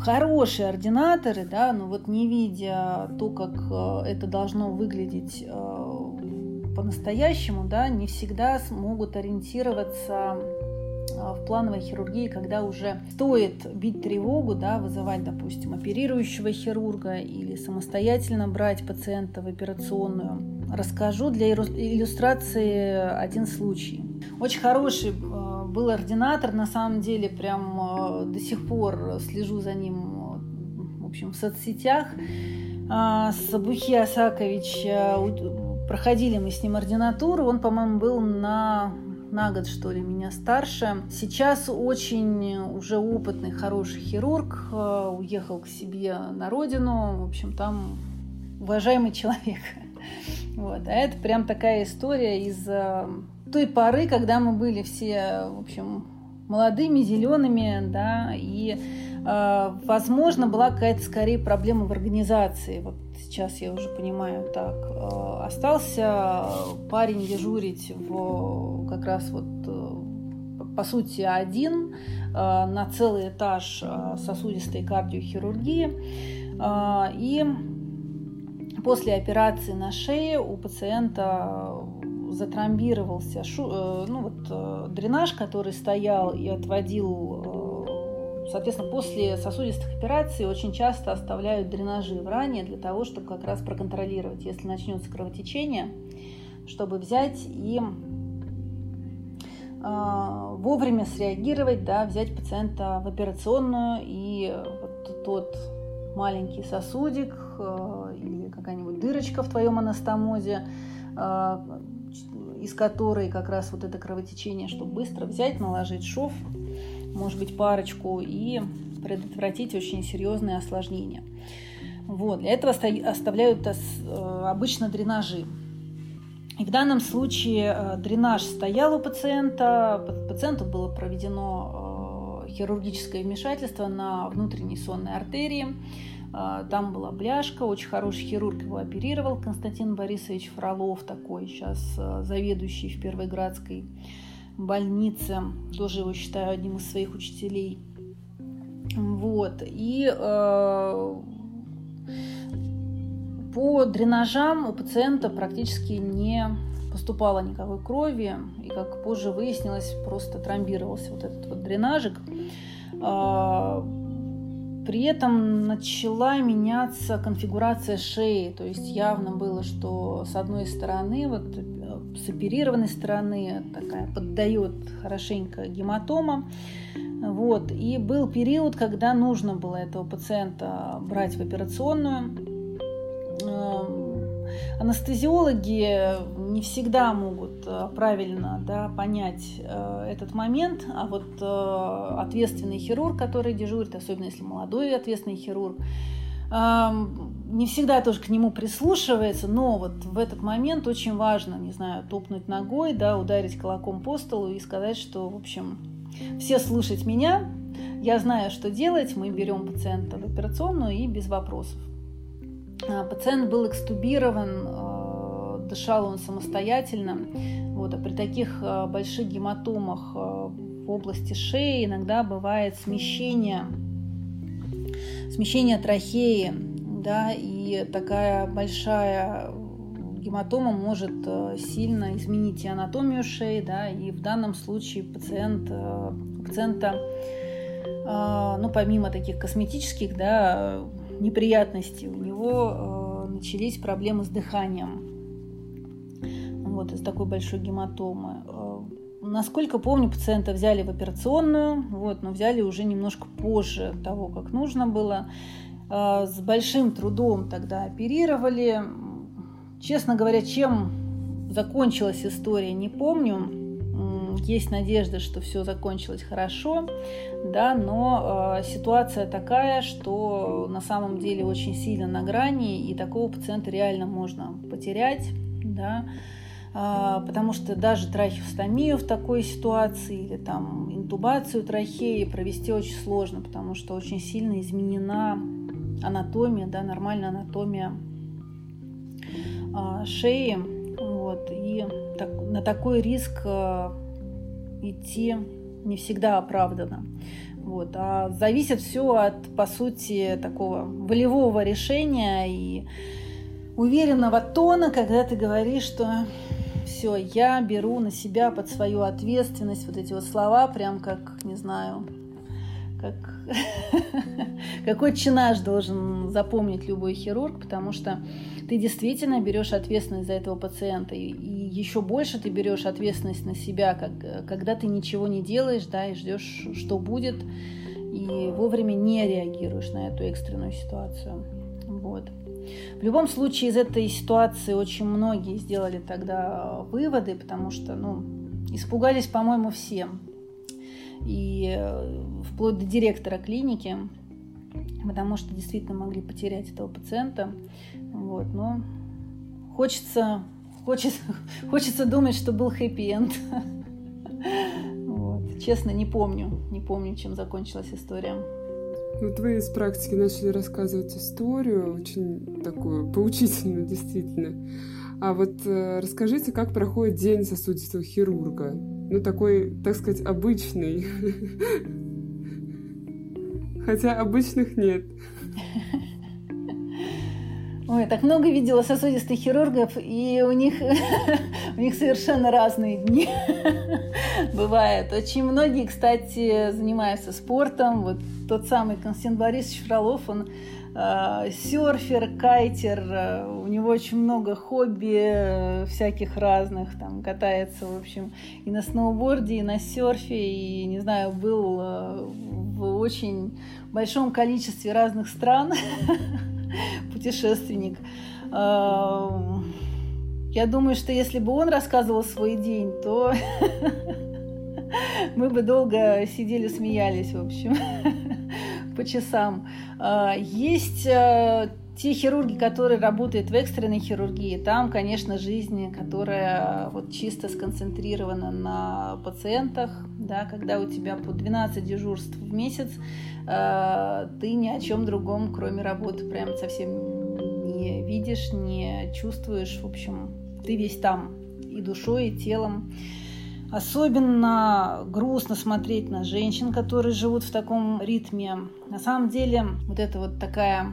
хорошие ординаторы, да, но вот не видя то, как э, это должно выглядеть э, по-настоящему, да, не всегда смогут ориентироваться э, в плановой хирургии, когда уже стоит бить тревогу, да, вызывать, допустим, оперирующего хирурга или самостоятельно брать пациента в операционную. Расскажу для иллюстрации один случай. Очень хороший был ординатор, на самом деле, прям э, до сих пор слежу за ним, в общем, в соцсетях. А, с Бухи Асакович проходили мы с ним ординатуру, он, по-моему, был на на год, что ли, меня старше. Сейчас очень уже опытный, хороший хирург, э, уехал к себе на родину, в общем, там уважаемый <laughs> человек. Вот. А это прям такая история из э, той поры, когда мы были все, в общем, молодыми, зелеными, да, и, э, возможно, была какая-то скорее проблема в организации. Вот сейчас я уже понимаю так. Э, остался парень дежурить в как раз вот по сути один э, на целый этаж сосудистой кардиохирургии. Э, и после операции на шее у пациента затрамбировался. Шу, э, ну, вот, э, дренаж, который стоял и отводил э, Соответственно, после сосудистых операций очень часто оставляют дренажи в ране для того, чтобы как раз проконтролировать, если начнется кровотечение, чтобы взять и вовремя среагировать, да, взять пациента в операционную и вот тот маленький сосудик или какая-нибудь дырочка в твоем анастомозе, из которой как раз вот это кровотечение, чтобы быстро взять, наложить шов, может быть, парочку, и предотвратить очень серьезные осложнения. Вот. Для этого оставляют э, обычно дренажи. И в данном случае э, дренаж стоял у пациента, пациенту было проведено э, хирургическое вмешательство на внутренней сонной артерии. А, там была бляшка, очень хороший хирург его оперировал, Константин Борисович Фролов такой, сейчас а, заведующий в Первой Градской больнице, тоже его считаю одним из своих учителей. Вот, и э, по дренажам у пациента практически не поступало никакой крови, и как позже выяснилось, просто тромбировался вот этот вот дренажик. При этом начала меняться конфигурация шеи, то есть явно было, что с одной стороны, вот э, с оперированной стороны такая поддает хорошенько гематома, вот, и был период, когда нужно было этого пациента брать в операционную. Эм, анестезиологи не всегда могут э, правильно да, понять э, этот момент, а вот э, ответственный хирург, который дежурит, особенно если молодой ответственный хирург, э, не всегда тоже к нему прислушивается, но вот в этот момент очень важно, не знаю, топнуть ногой, да, ударить кулаком по столу и сказать, что, в общем, все слушать меня, я знаю, что делать, мы берем пациента в операционную и без вопросов. Пациент был экстубирован дышал он самостоятельно. Вот, а при таких э, больших гематомах э, в области шеи иногда бывает смещение, смещение трахеи, да, и такая большая гематома может э, сильно изменить и анатомию шеи, да, и в данном случае пациент, пациента, ну, помимо таких косметических, да, неприятностей, у него начались проблемы с дыханием вот из такой большой гематомы. Э, насколько помню, пациента взяли в операционную, вот, но взяли уже немножко позже того, как нужно было. Э, с большим трудом тогда оперировали. Честно говоря, чем закончилась история, не помню. Есть надежда, что все закончилось хорошо, да, но э, ситуация такая, что на самом деле очень сильно на грани, и такого пациента реально можно потерять, да. А, потому что даже трахеостомию в такой ситуации или там интубацию трахеи провести очень сложно, потому что очень сильно изменена анатомия, да, нормальная анатомия а, шеи, вот, и так, на такой риск а, идти не всегда оправдано. Вот, а зависит все от, по сути, такого волевого решения и уверенного тона, когда ты говоришь, что все, я беру на себя под свою ответственность вот эти вот слова, прям как, не знаю, как <laughs> какой чинаж должен запомнить любой хирург, потому что ты действительно берешь ответственность за этого пациента, и, и еще больше ты берешь ответственность на себя, как, когда ты ничего не делаешь, да, и ждешь, что будет, и вовремя не реагируешь на эту экстренную ситуацию. Вот. В любом случае из этой ситуации очень многие сделали тогда выводы, потому что, ну, испугались, по-моему, все. И э, вплоть до директора клиники, потому что действительно могли потерять этого пациента. Вот, но хочется, хочется, <laughs> хочется думать, что был хэппи-энд. <laughs> Честно, не помню, не помню, чем закончилась история. Вот вы из практики начали рассказывать историю, очень такую <laughs> поучительную, действительно. А вот э, расскажите, как проходит день сосудистого хирурга? Ну, такой, так сказать, обычный. <laughs> Хотя обычных нет. Ой, так много видела сосудистых хирургов, и у них, <laughs> у них совершенно разные дни <laughs> бывают. Очень многие, кстати, занимаются спортом. Вот тот самый Константин Борисович Фролов, он э, серфер, кайтер, э, у него очень много хобби э, всяких разных, там катается, в общем, и на сноуборде, и на серфе, и, не знаю, был э, в очень большом количестве разных стран. <laughs> путешественник. Я думаю, что если бы он рассказывал свой день, то <laughs> мы бы долго сидели, смеялись, в общем. <laughs> по часам. А, есть э, те хирурги, которые работают в экстренной хирургии, там, конечно, жизнь, которая вот чисто сконцентрирована на пациентах, да, когда у тебя по 12 дежурств в месяц, э, ты ни о чем другом, кроме работы, прям совсем не видишь, не чувствуешь, в общем, ты весь там и душой, и телом. Особенно грустно смотреть на женщин, которые живут в таком ритме. На самом деле, вот это вот такая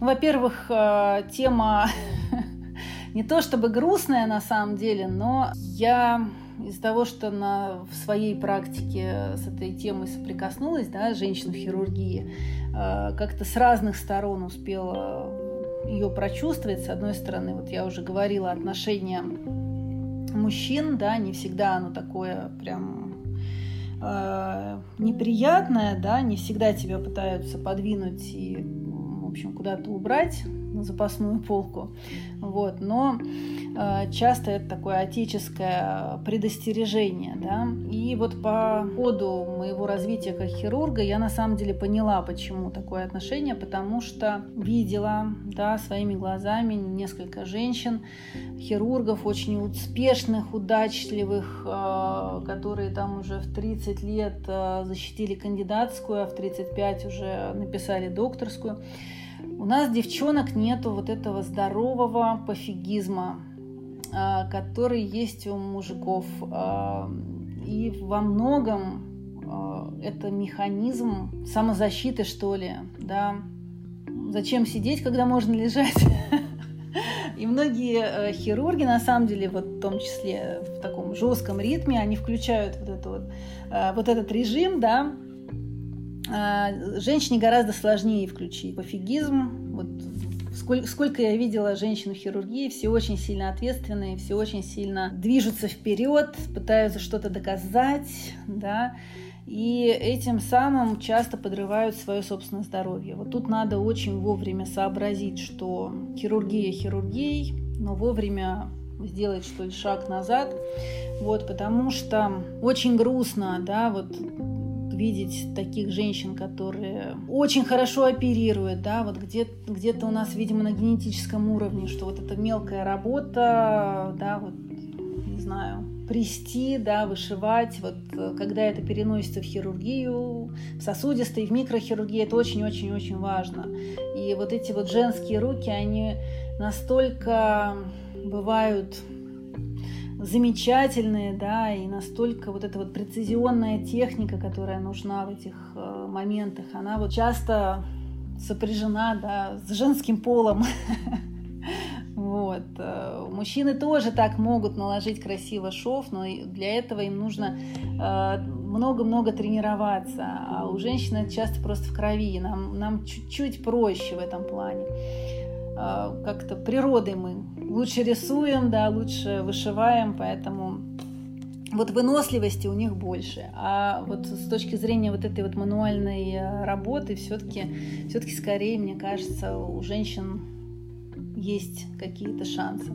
ну, во-первых, э, тема <laughs> не то чтобы грустная на самом деле, но я из-за того, что на, в своей практике с этой темой соприкоснулась, да, женщин в хирургии, э, как-то с разных сторон успела ее прочувствовать. С одной стороны, вот я уже говорила, отношение мужчин, да, не всегда оно такое прям э, неприятное, да, не всегда тебя пытаются подвинуть и общем, куда-то убрать на запасную полку. Вот. Но э, часто это такое отеческое предостережение. Да? И вот по ходу моего развития как хирурга я на самом деле поняла, почему такое отношение, потому что видела да, своими глазами несколько женщин, хирургов, очень успешных, удачливых, э, которые там уже в 30 лет э, защитили кандидатскую, а в 35 уже написали докторскую. У нас, девчонок, нету вот этого здорового пофигизма, а, который есть у мужиков. А, и во многом а, это механизм самозащиты, что ли, да. Зачем сидеть, когда можно лежать? <laughs> И многие э, хирурги, на самом деле, вот в том числе в таком жестком ритме, они включают вот, это вот, э, вот этот режим, да, женщине гораздо сложнее включить пофигизм. Вот сколько, сколько я видела женщин в хирургии, все очень сильно ответственные, все очень сильно движутся вперед, пытаются что-то доказать, да, и этим самым часто подрывают свое собственное здоровье. Вот тут надо очень вовремя сообразить, что хирургия хирургией, но вовремя сделать что ли шаг назад, вот, потому что очень грустно, да, вот видеть таких женщин, которые очень хорошо оперируют, да, вот где, где-то у нас, видимо, на генетическом уровне, что вот эта мелкая работа, да, вот, не знаю, прести, да, вышивать, вот когда это переносится в хирургию, в сосудистой, в микрохирургии, это очень-очень-очень важно. И вот эти вот женские руки, они настолько бывают замечательные, да, и настолько вот эта вот прецизионная техника, которая нужна в этих э, моментах, она вот часто сопряжена, да, с женским полом. <laughs> Вот. Э, мужчины тоже так могут наложить красиво шов, но для этого им нужно э, много-много тренироваться. А у женщин это часто просто в крови. Нам, нам чуть-чуть проще в этом плане. Как-то природой мы лучше рисуем, да, лучше вышиваем, поэтому вот выносливости у них больше. А вот с точки зрения вот этой вот мануальной э, работы, все-таки все скорее, мне кажется, у женщин есть какие-то шансы.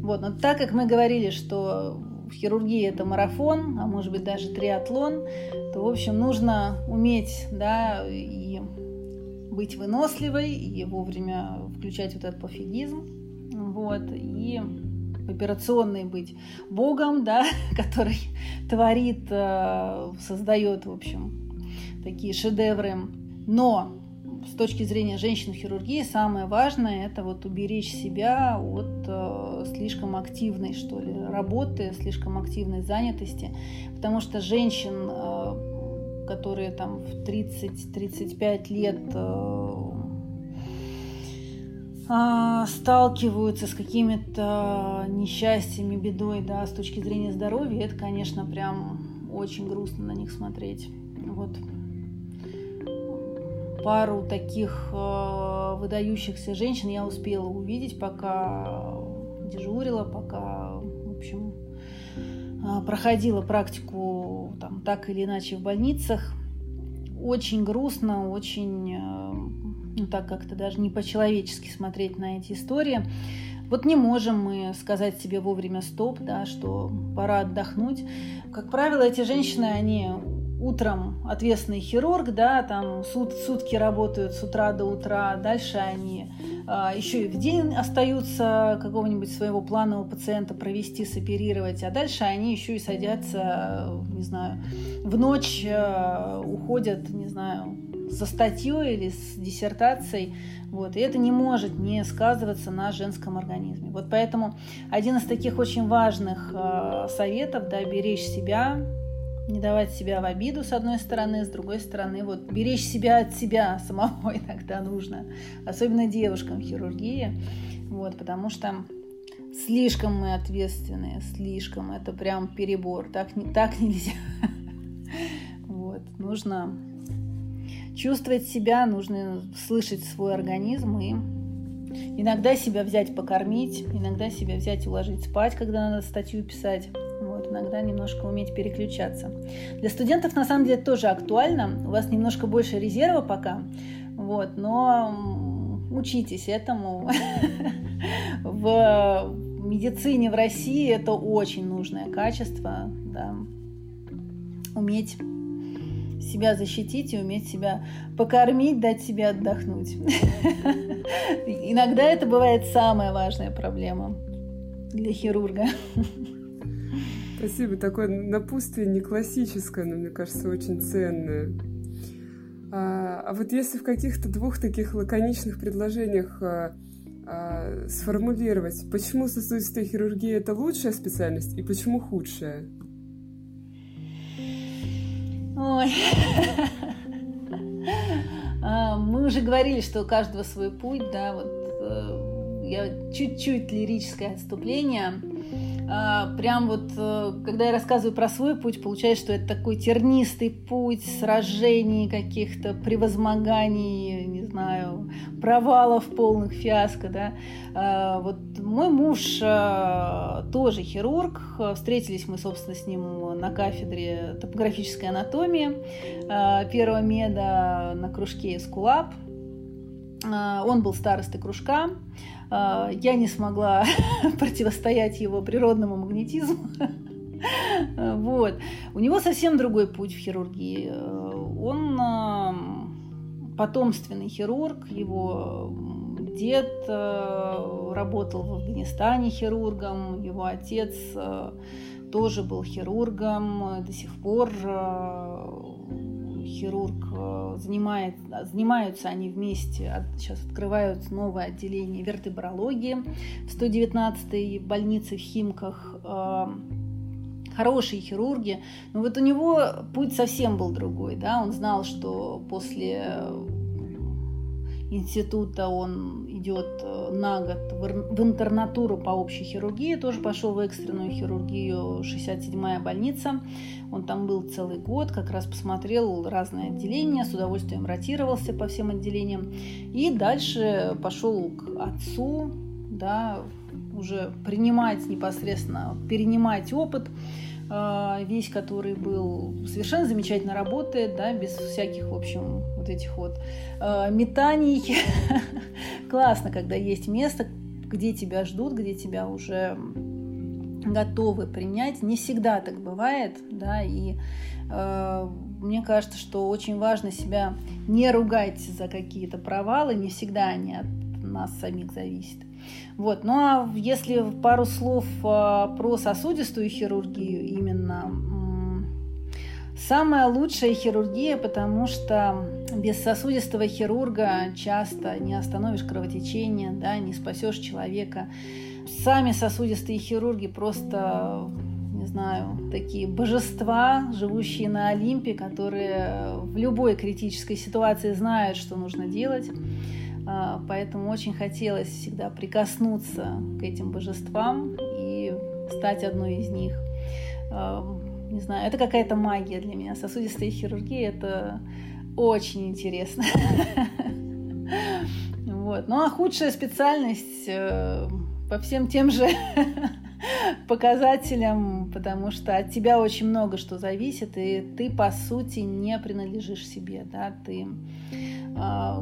Вот. Но так как мы говорили, что в хирургии это марафон, а может быть даже триатлон, то, в общем, нужно уметь, да, и быть выносливой, и вовремя включать вот этот пофигизм, вот, и операционной быть богом, да, <laughs> который творит, э, создает, в общем, такие шедевры. Но с точки зрения женщин хирургии самое важное это вот уберечь себя от э, слишком активной, что ли, работы, слишком активной занятости, потому что женщин, э, которые там в 30-35 лет э, сталкиваются с какими-то несчастьями, бедой, да, с точки зрения здоровья, это, конечно, прям очень грустно на них смотреть. Вот пару таких э, выдающихся женщин я успела увидеть, пока дежурила, пока, в общем, э, проходила практику там так или иначе в больницах. Очень грустно, очень ну, так как-то даже не по-человечески смотреть на эти истории. Вот не можем мы сказать себе вовремя стоп, да, что пора отдохнуть. Как правило, эти женщины, они утром ответственный хирург, да, там сут, сутки работают с утра до утра, дальше они а, еще и в день остаются какого-нибудь своего планового пациента провести, соперировать, а дальше они еще и садятся, не знаю, в ночь а, уходят, не знаю, за статьей или с диссертацией. Вот. И это не может не сказываться на женском организме. Вот поэтому один из таких очень важных э, советов, да, беречь себя, не давать себя в обиду, с одной стороны, с другой стороны, вот беречь себя от себя <laughs> самого иногда нужно, особенно девушкам хирургии, вот, потому что слишком мы ответственные, слишком, это прям перебор, так, не, так нельзя. <laughs> Вот, нужно чувствовать себя, нужно слышать свой организм и иногда себя взять покормить, иногда себя взять уложить спать, когда надо статью писать. Вот, иногда немножко уметь переключаться. Для студентов на самом деле тоже актуально. У вас немножко больше резерва пока, вот, но учитесь этому. <laughs> В медицине в России это очень нужное качество, да, уметь себя защитить и уметь себя покормить, дать себе отдохнуть. <laughs> Иногда это бывает самая важная проблема для хирурга. Спасибо. Такое напутствие не классическое, но, мне кажется, очень ценное. А, а вот если в каких-то двух таких лаконичных предложениях а, а, сформулировать, почему сосудистая хирургия это лучшая специальность и почему худшая? Ой. <laughs> А, мы уже говорили, что у каждого свой путь, да, вот э, я чуть-чуть лирическое отступление. А, прям вот, э, когда я рассказываю про свой путь, получается, что это такой тернистый путь сражений, каких-то превозмоганий, не знаю, провалов полных, фиаско, да. А, вот мой муж а, тоже хирург, встретились мы, собственно, с ним на кафедре топографической анатомии первого меда на кружке Эскулап. Он был старостой кружка, а, я не смогла <laughs> противостоять его природному магнетизму. <laughs> Вот. У него совсем другой путь в хирургии. Он а, потомственный хирург, его дед а, работал в Афганистане хирургом, его отец тоже был хирургом, до сих пор хирург э, занимает, занимаются они вместе, сейчас открывают новое отделение вертебрологии в 119-й больнице в Химках. Э, хорошие хирурги, но вот у него путь совсем был другой, да, он знал, что после института он идет э, на год в интернатуру по общей хирургии, тоже пошел в экстренную хирургию, 67-я больница. Он там был целый год, как раз посмотрел разные отделения, с удовольствием ротировался по всем отделениям. И дальше пошел к отцу, да, уже принимать непосредственно, перенимать опыт. А, весь, который был совершенно замечательно работает, да, без всяких, в общем, вот этих вот э, метаний. <laughs> Классно, когда есть место, где тебя ждут, где тебя уже готовы принять. Не всегда так бывает, да, и э, мне кажется, что очень важно себя не ругать за какие-то провалы, не всегда они от нас самих зависят. Вот. Ну а если пару слов а, про сосудистую хирургию именно, самая лучшая хирургия, потому что без сосудистого хирурга часто не остановишь кровотечение, да, не спасешь человека. Сами сосудистые хирурги просто не знаю, такие божества, живущие на Олимпе, которые в любой критической ситуации знают, что нужно делать. А, поэтому очень хотелось всегда прикоснуться к этим божествам и стать одной из них. А, не знаю, это какая-то магия для меня. Сосудистая хирургия – это очень интересно. <laughs> Вот. Ну а худшая специальность э, по всем тем же <laughs> показателям, потому что от тебя очень много что зависит, и ты, по сути, не принадлежишь себе, да, ты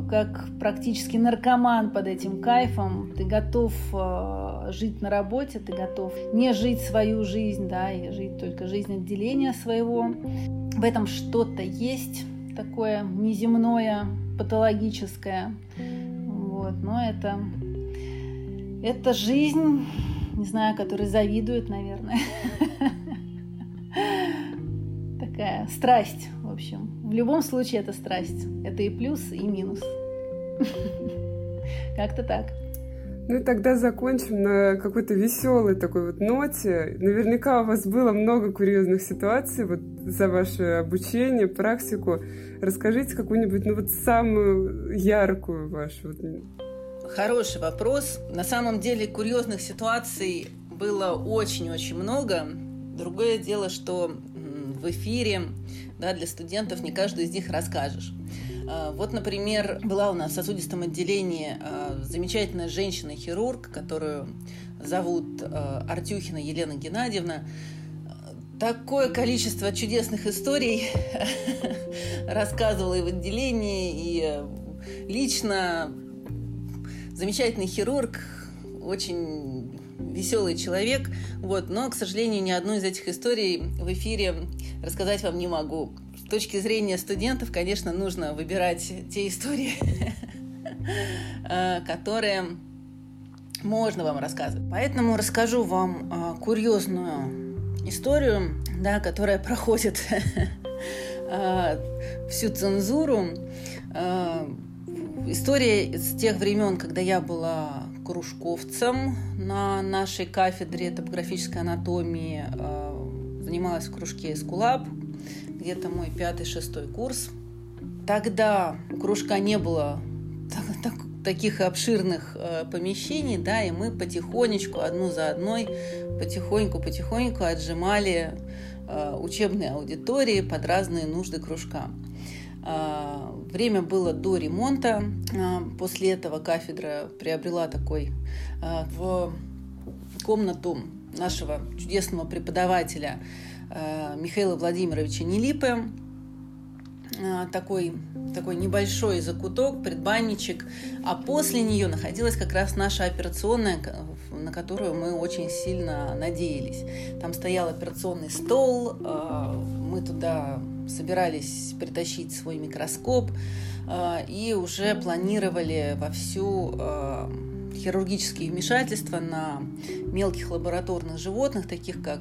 как практически наркоман под этим кайфом. Ты готов а, жить на работе, ты готов не жить свою жизнь, да, и жить только жизнь отделения своего. В этом что-то есть такое неземное, патологическое. Вот, но это, это жизнь, не знаю, которой завидуют, наверное. <laughs> Такая страсть, в общем. В любом случае это страсть. Это и плюс, и минус. <laughs> Как-то так. Ну и тогда закончим на какой-то веселой такой вот ноте. Наверняка у вас было много курьезных ситуаций вот за ваше обучение, практику. Расскажите какую-нибудь, ну вот самую яркую вашу. Хороший вопрос. На самом деле курьезных ситуаций было очень-очень много. Другое дело, что в эфире да, для студентов не каждый из них расскажешь. А, вот, например, была у нас в сосудистом отделении а, замечательная женщина-хирург, которую зовут а, Артюхина Елена Геннадьевна. Такое количество чудесных историй <laughs> рассказывала и в отделении, и лично. Замечательный хирург, очень веселый человек, вот, но, к сожалению, ни одну из этих историй в эфире рассказать вам не могу с точки зрения студентов, конечно, нужно выбирать те истории, <laughs> э, которые можно вам рассказывать. Поэтому расскажу вам э, курьезную историю, да, которая проходит <laughs> э, всю цензуру. История из тех времен, когда я была кружковцем на нашей кафедре топографической анатомии, занималась в кружке «Эскулап», где-то мой пятый-шестой курс. Тогда у кружка не было так, так, таких обширных э, помещений, да, и мы потихонечку, одну за одной, потихоньку-потихоньку отжимали э, учебные аудитории под разные нужды кружка. Э, время было до ремонта. Э, после этого кафедра приобрела такой э, в комнату нашего чудесного преподавателя Э, Михаила Владимировича Нелипы. Э, такой, такой небольшой закуток, предбанничек. А после нее находилась как раз наша операционная, на которую мы очень сильно надеялись. Там стоял операционный стол, э, мы туда собирались притащить свой микроскоп и уже планировали во всю хирургические вмешательства на мелких лабораторных животных, таких как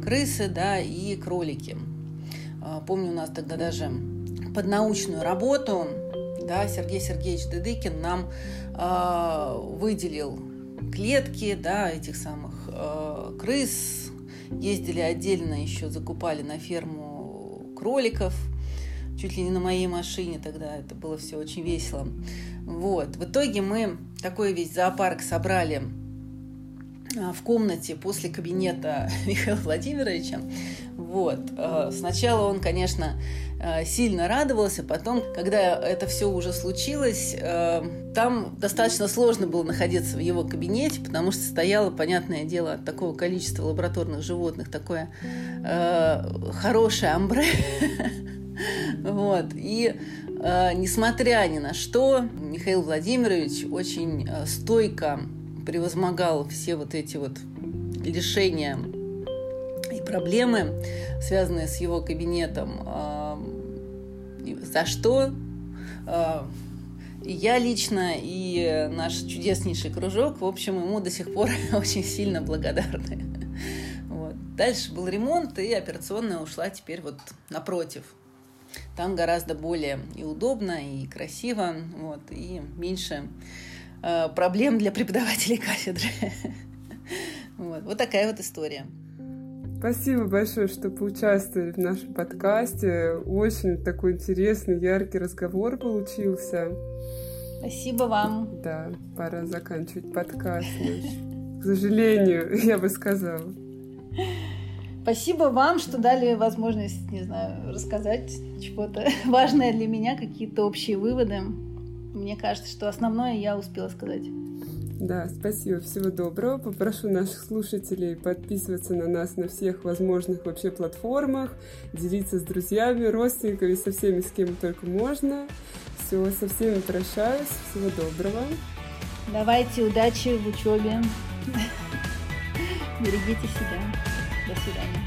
крысы, да, и кролики. А, помню, у нас тогда даже под научную работу, да, Сергей Сергеевич Дедыкин нам э, выделил клетки, да, этих самых э, крыс, ездили отдельно еще, закупали на ферму кроликов, чуть ли не на моей машине тогда, это было все очень весело. Вот, в итоге мы такой весь зоопарк собрали а, в комнате после кабинета <laughs> Михаила Владимировича. Вот. А, сначала он, конечно, а, сильно радовался, потом, когда это все уже случилось, там достаточно сложно было находиться в его кабинете, потому что стояло, понятное дело, от такого количества лабораторных животных такое хорошее амбре. <laughs> Вот. И несмотря ни на что, Михаил Владимирович очень стойко превозмогал все вот эти вот лишения и проблемы, связанные с его кабинетом. За что я лично, и наш чудеснейший кружок, в общем, ему до сих пор <laughs> очень сильно благодарны. Вот. Дальше был ремонт, и операционная ушла теперь вот напротив. Там гораздо более и удобно, и красиво, вот, и меньше Э, проблем для преподавателей кафедры. <laughs> Вот, вот такая вот история. Спасибо большое, что поучаствовали в нашем подкасте. Очень такой интересный, яркий разговор получился. Спасибо вам. Да, пора заканчивать подкаст наш. К сожалению, <laughs> я бы сказала. Спасибо вам, что дали возможность, не знаю, рассказать чего-то <laughs> важное для меня, какие-то общие выводы. Мне кажется, что основное я успела сказать. Да, спасибо, всего доброго. Попрошу наших слушателей подписываться на нас на всех возможных вообще платформах, делиться с друзьями, родственниками, со всеми, с кем только можно. Все, со всеми прощаюсь. Всего доброго. Давайте удачи в учебе. <laughs> Берегите себя. До свидания.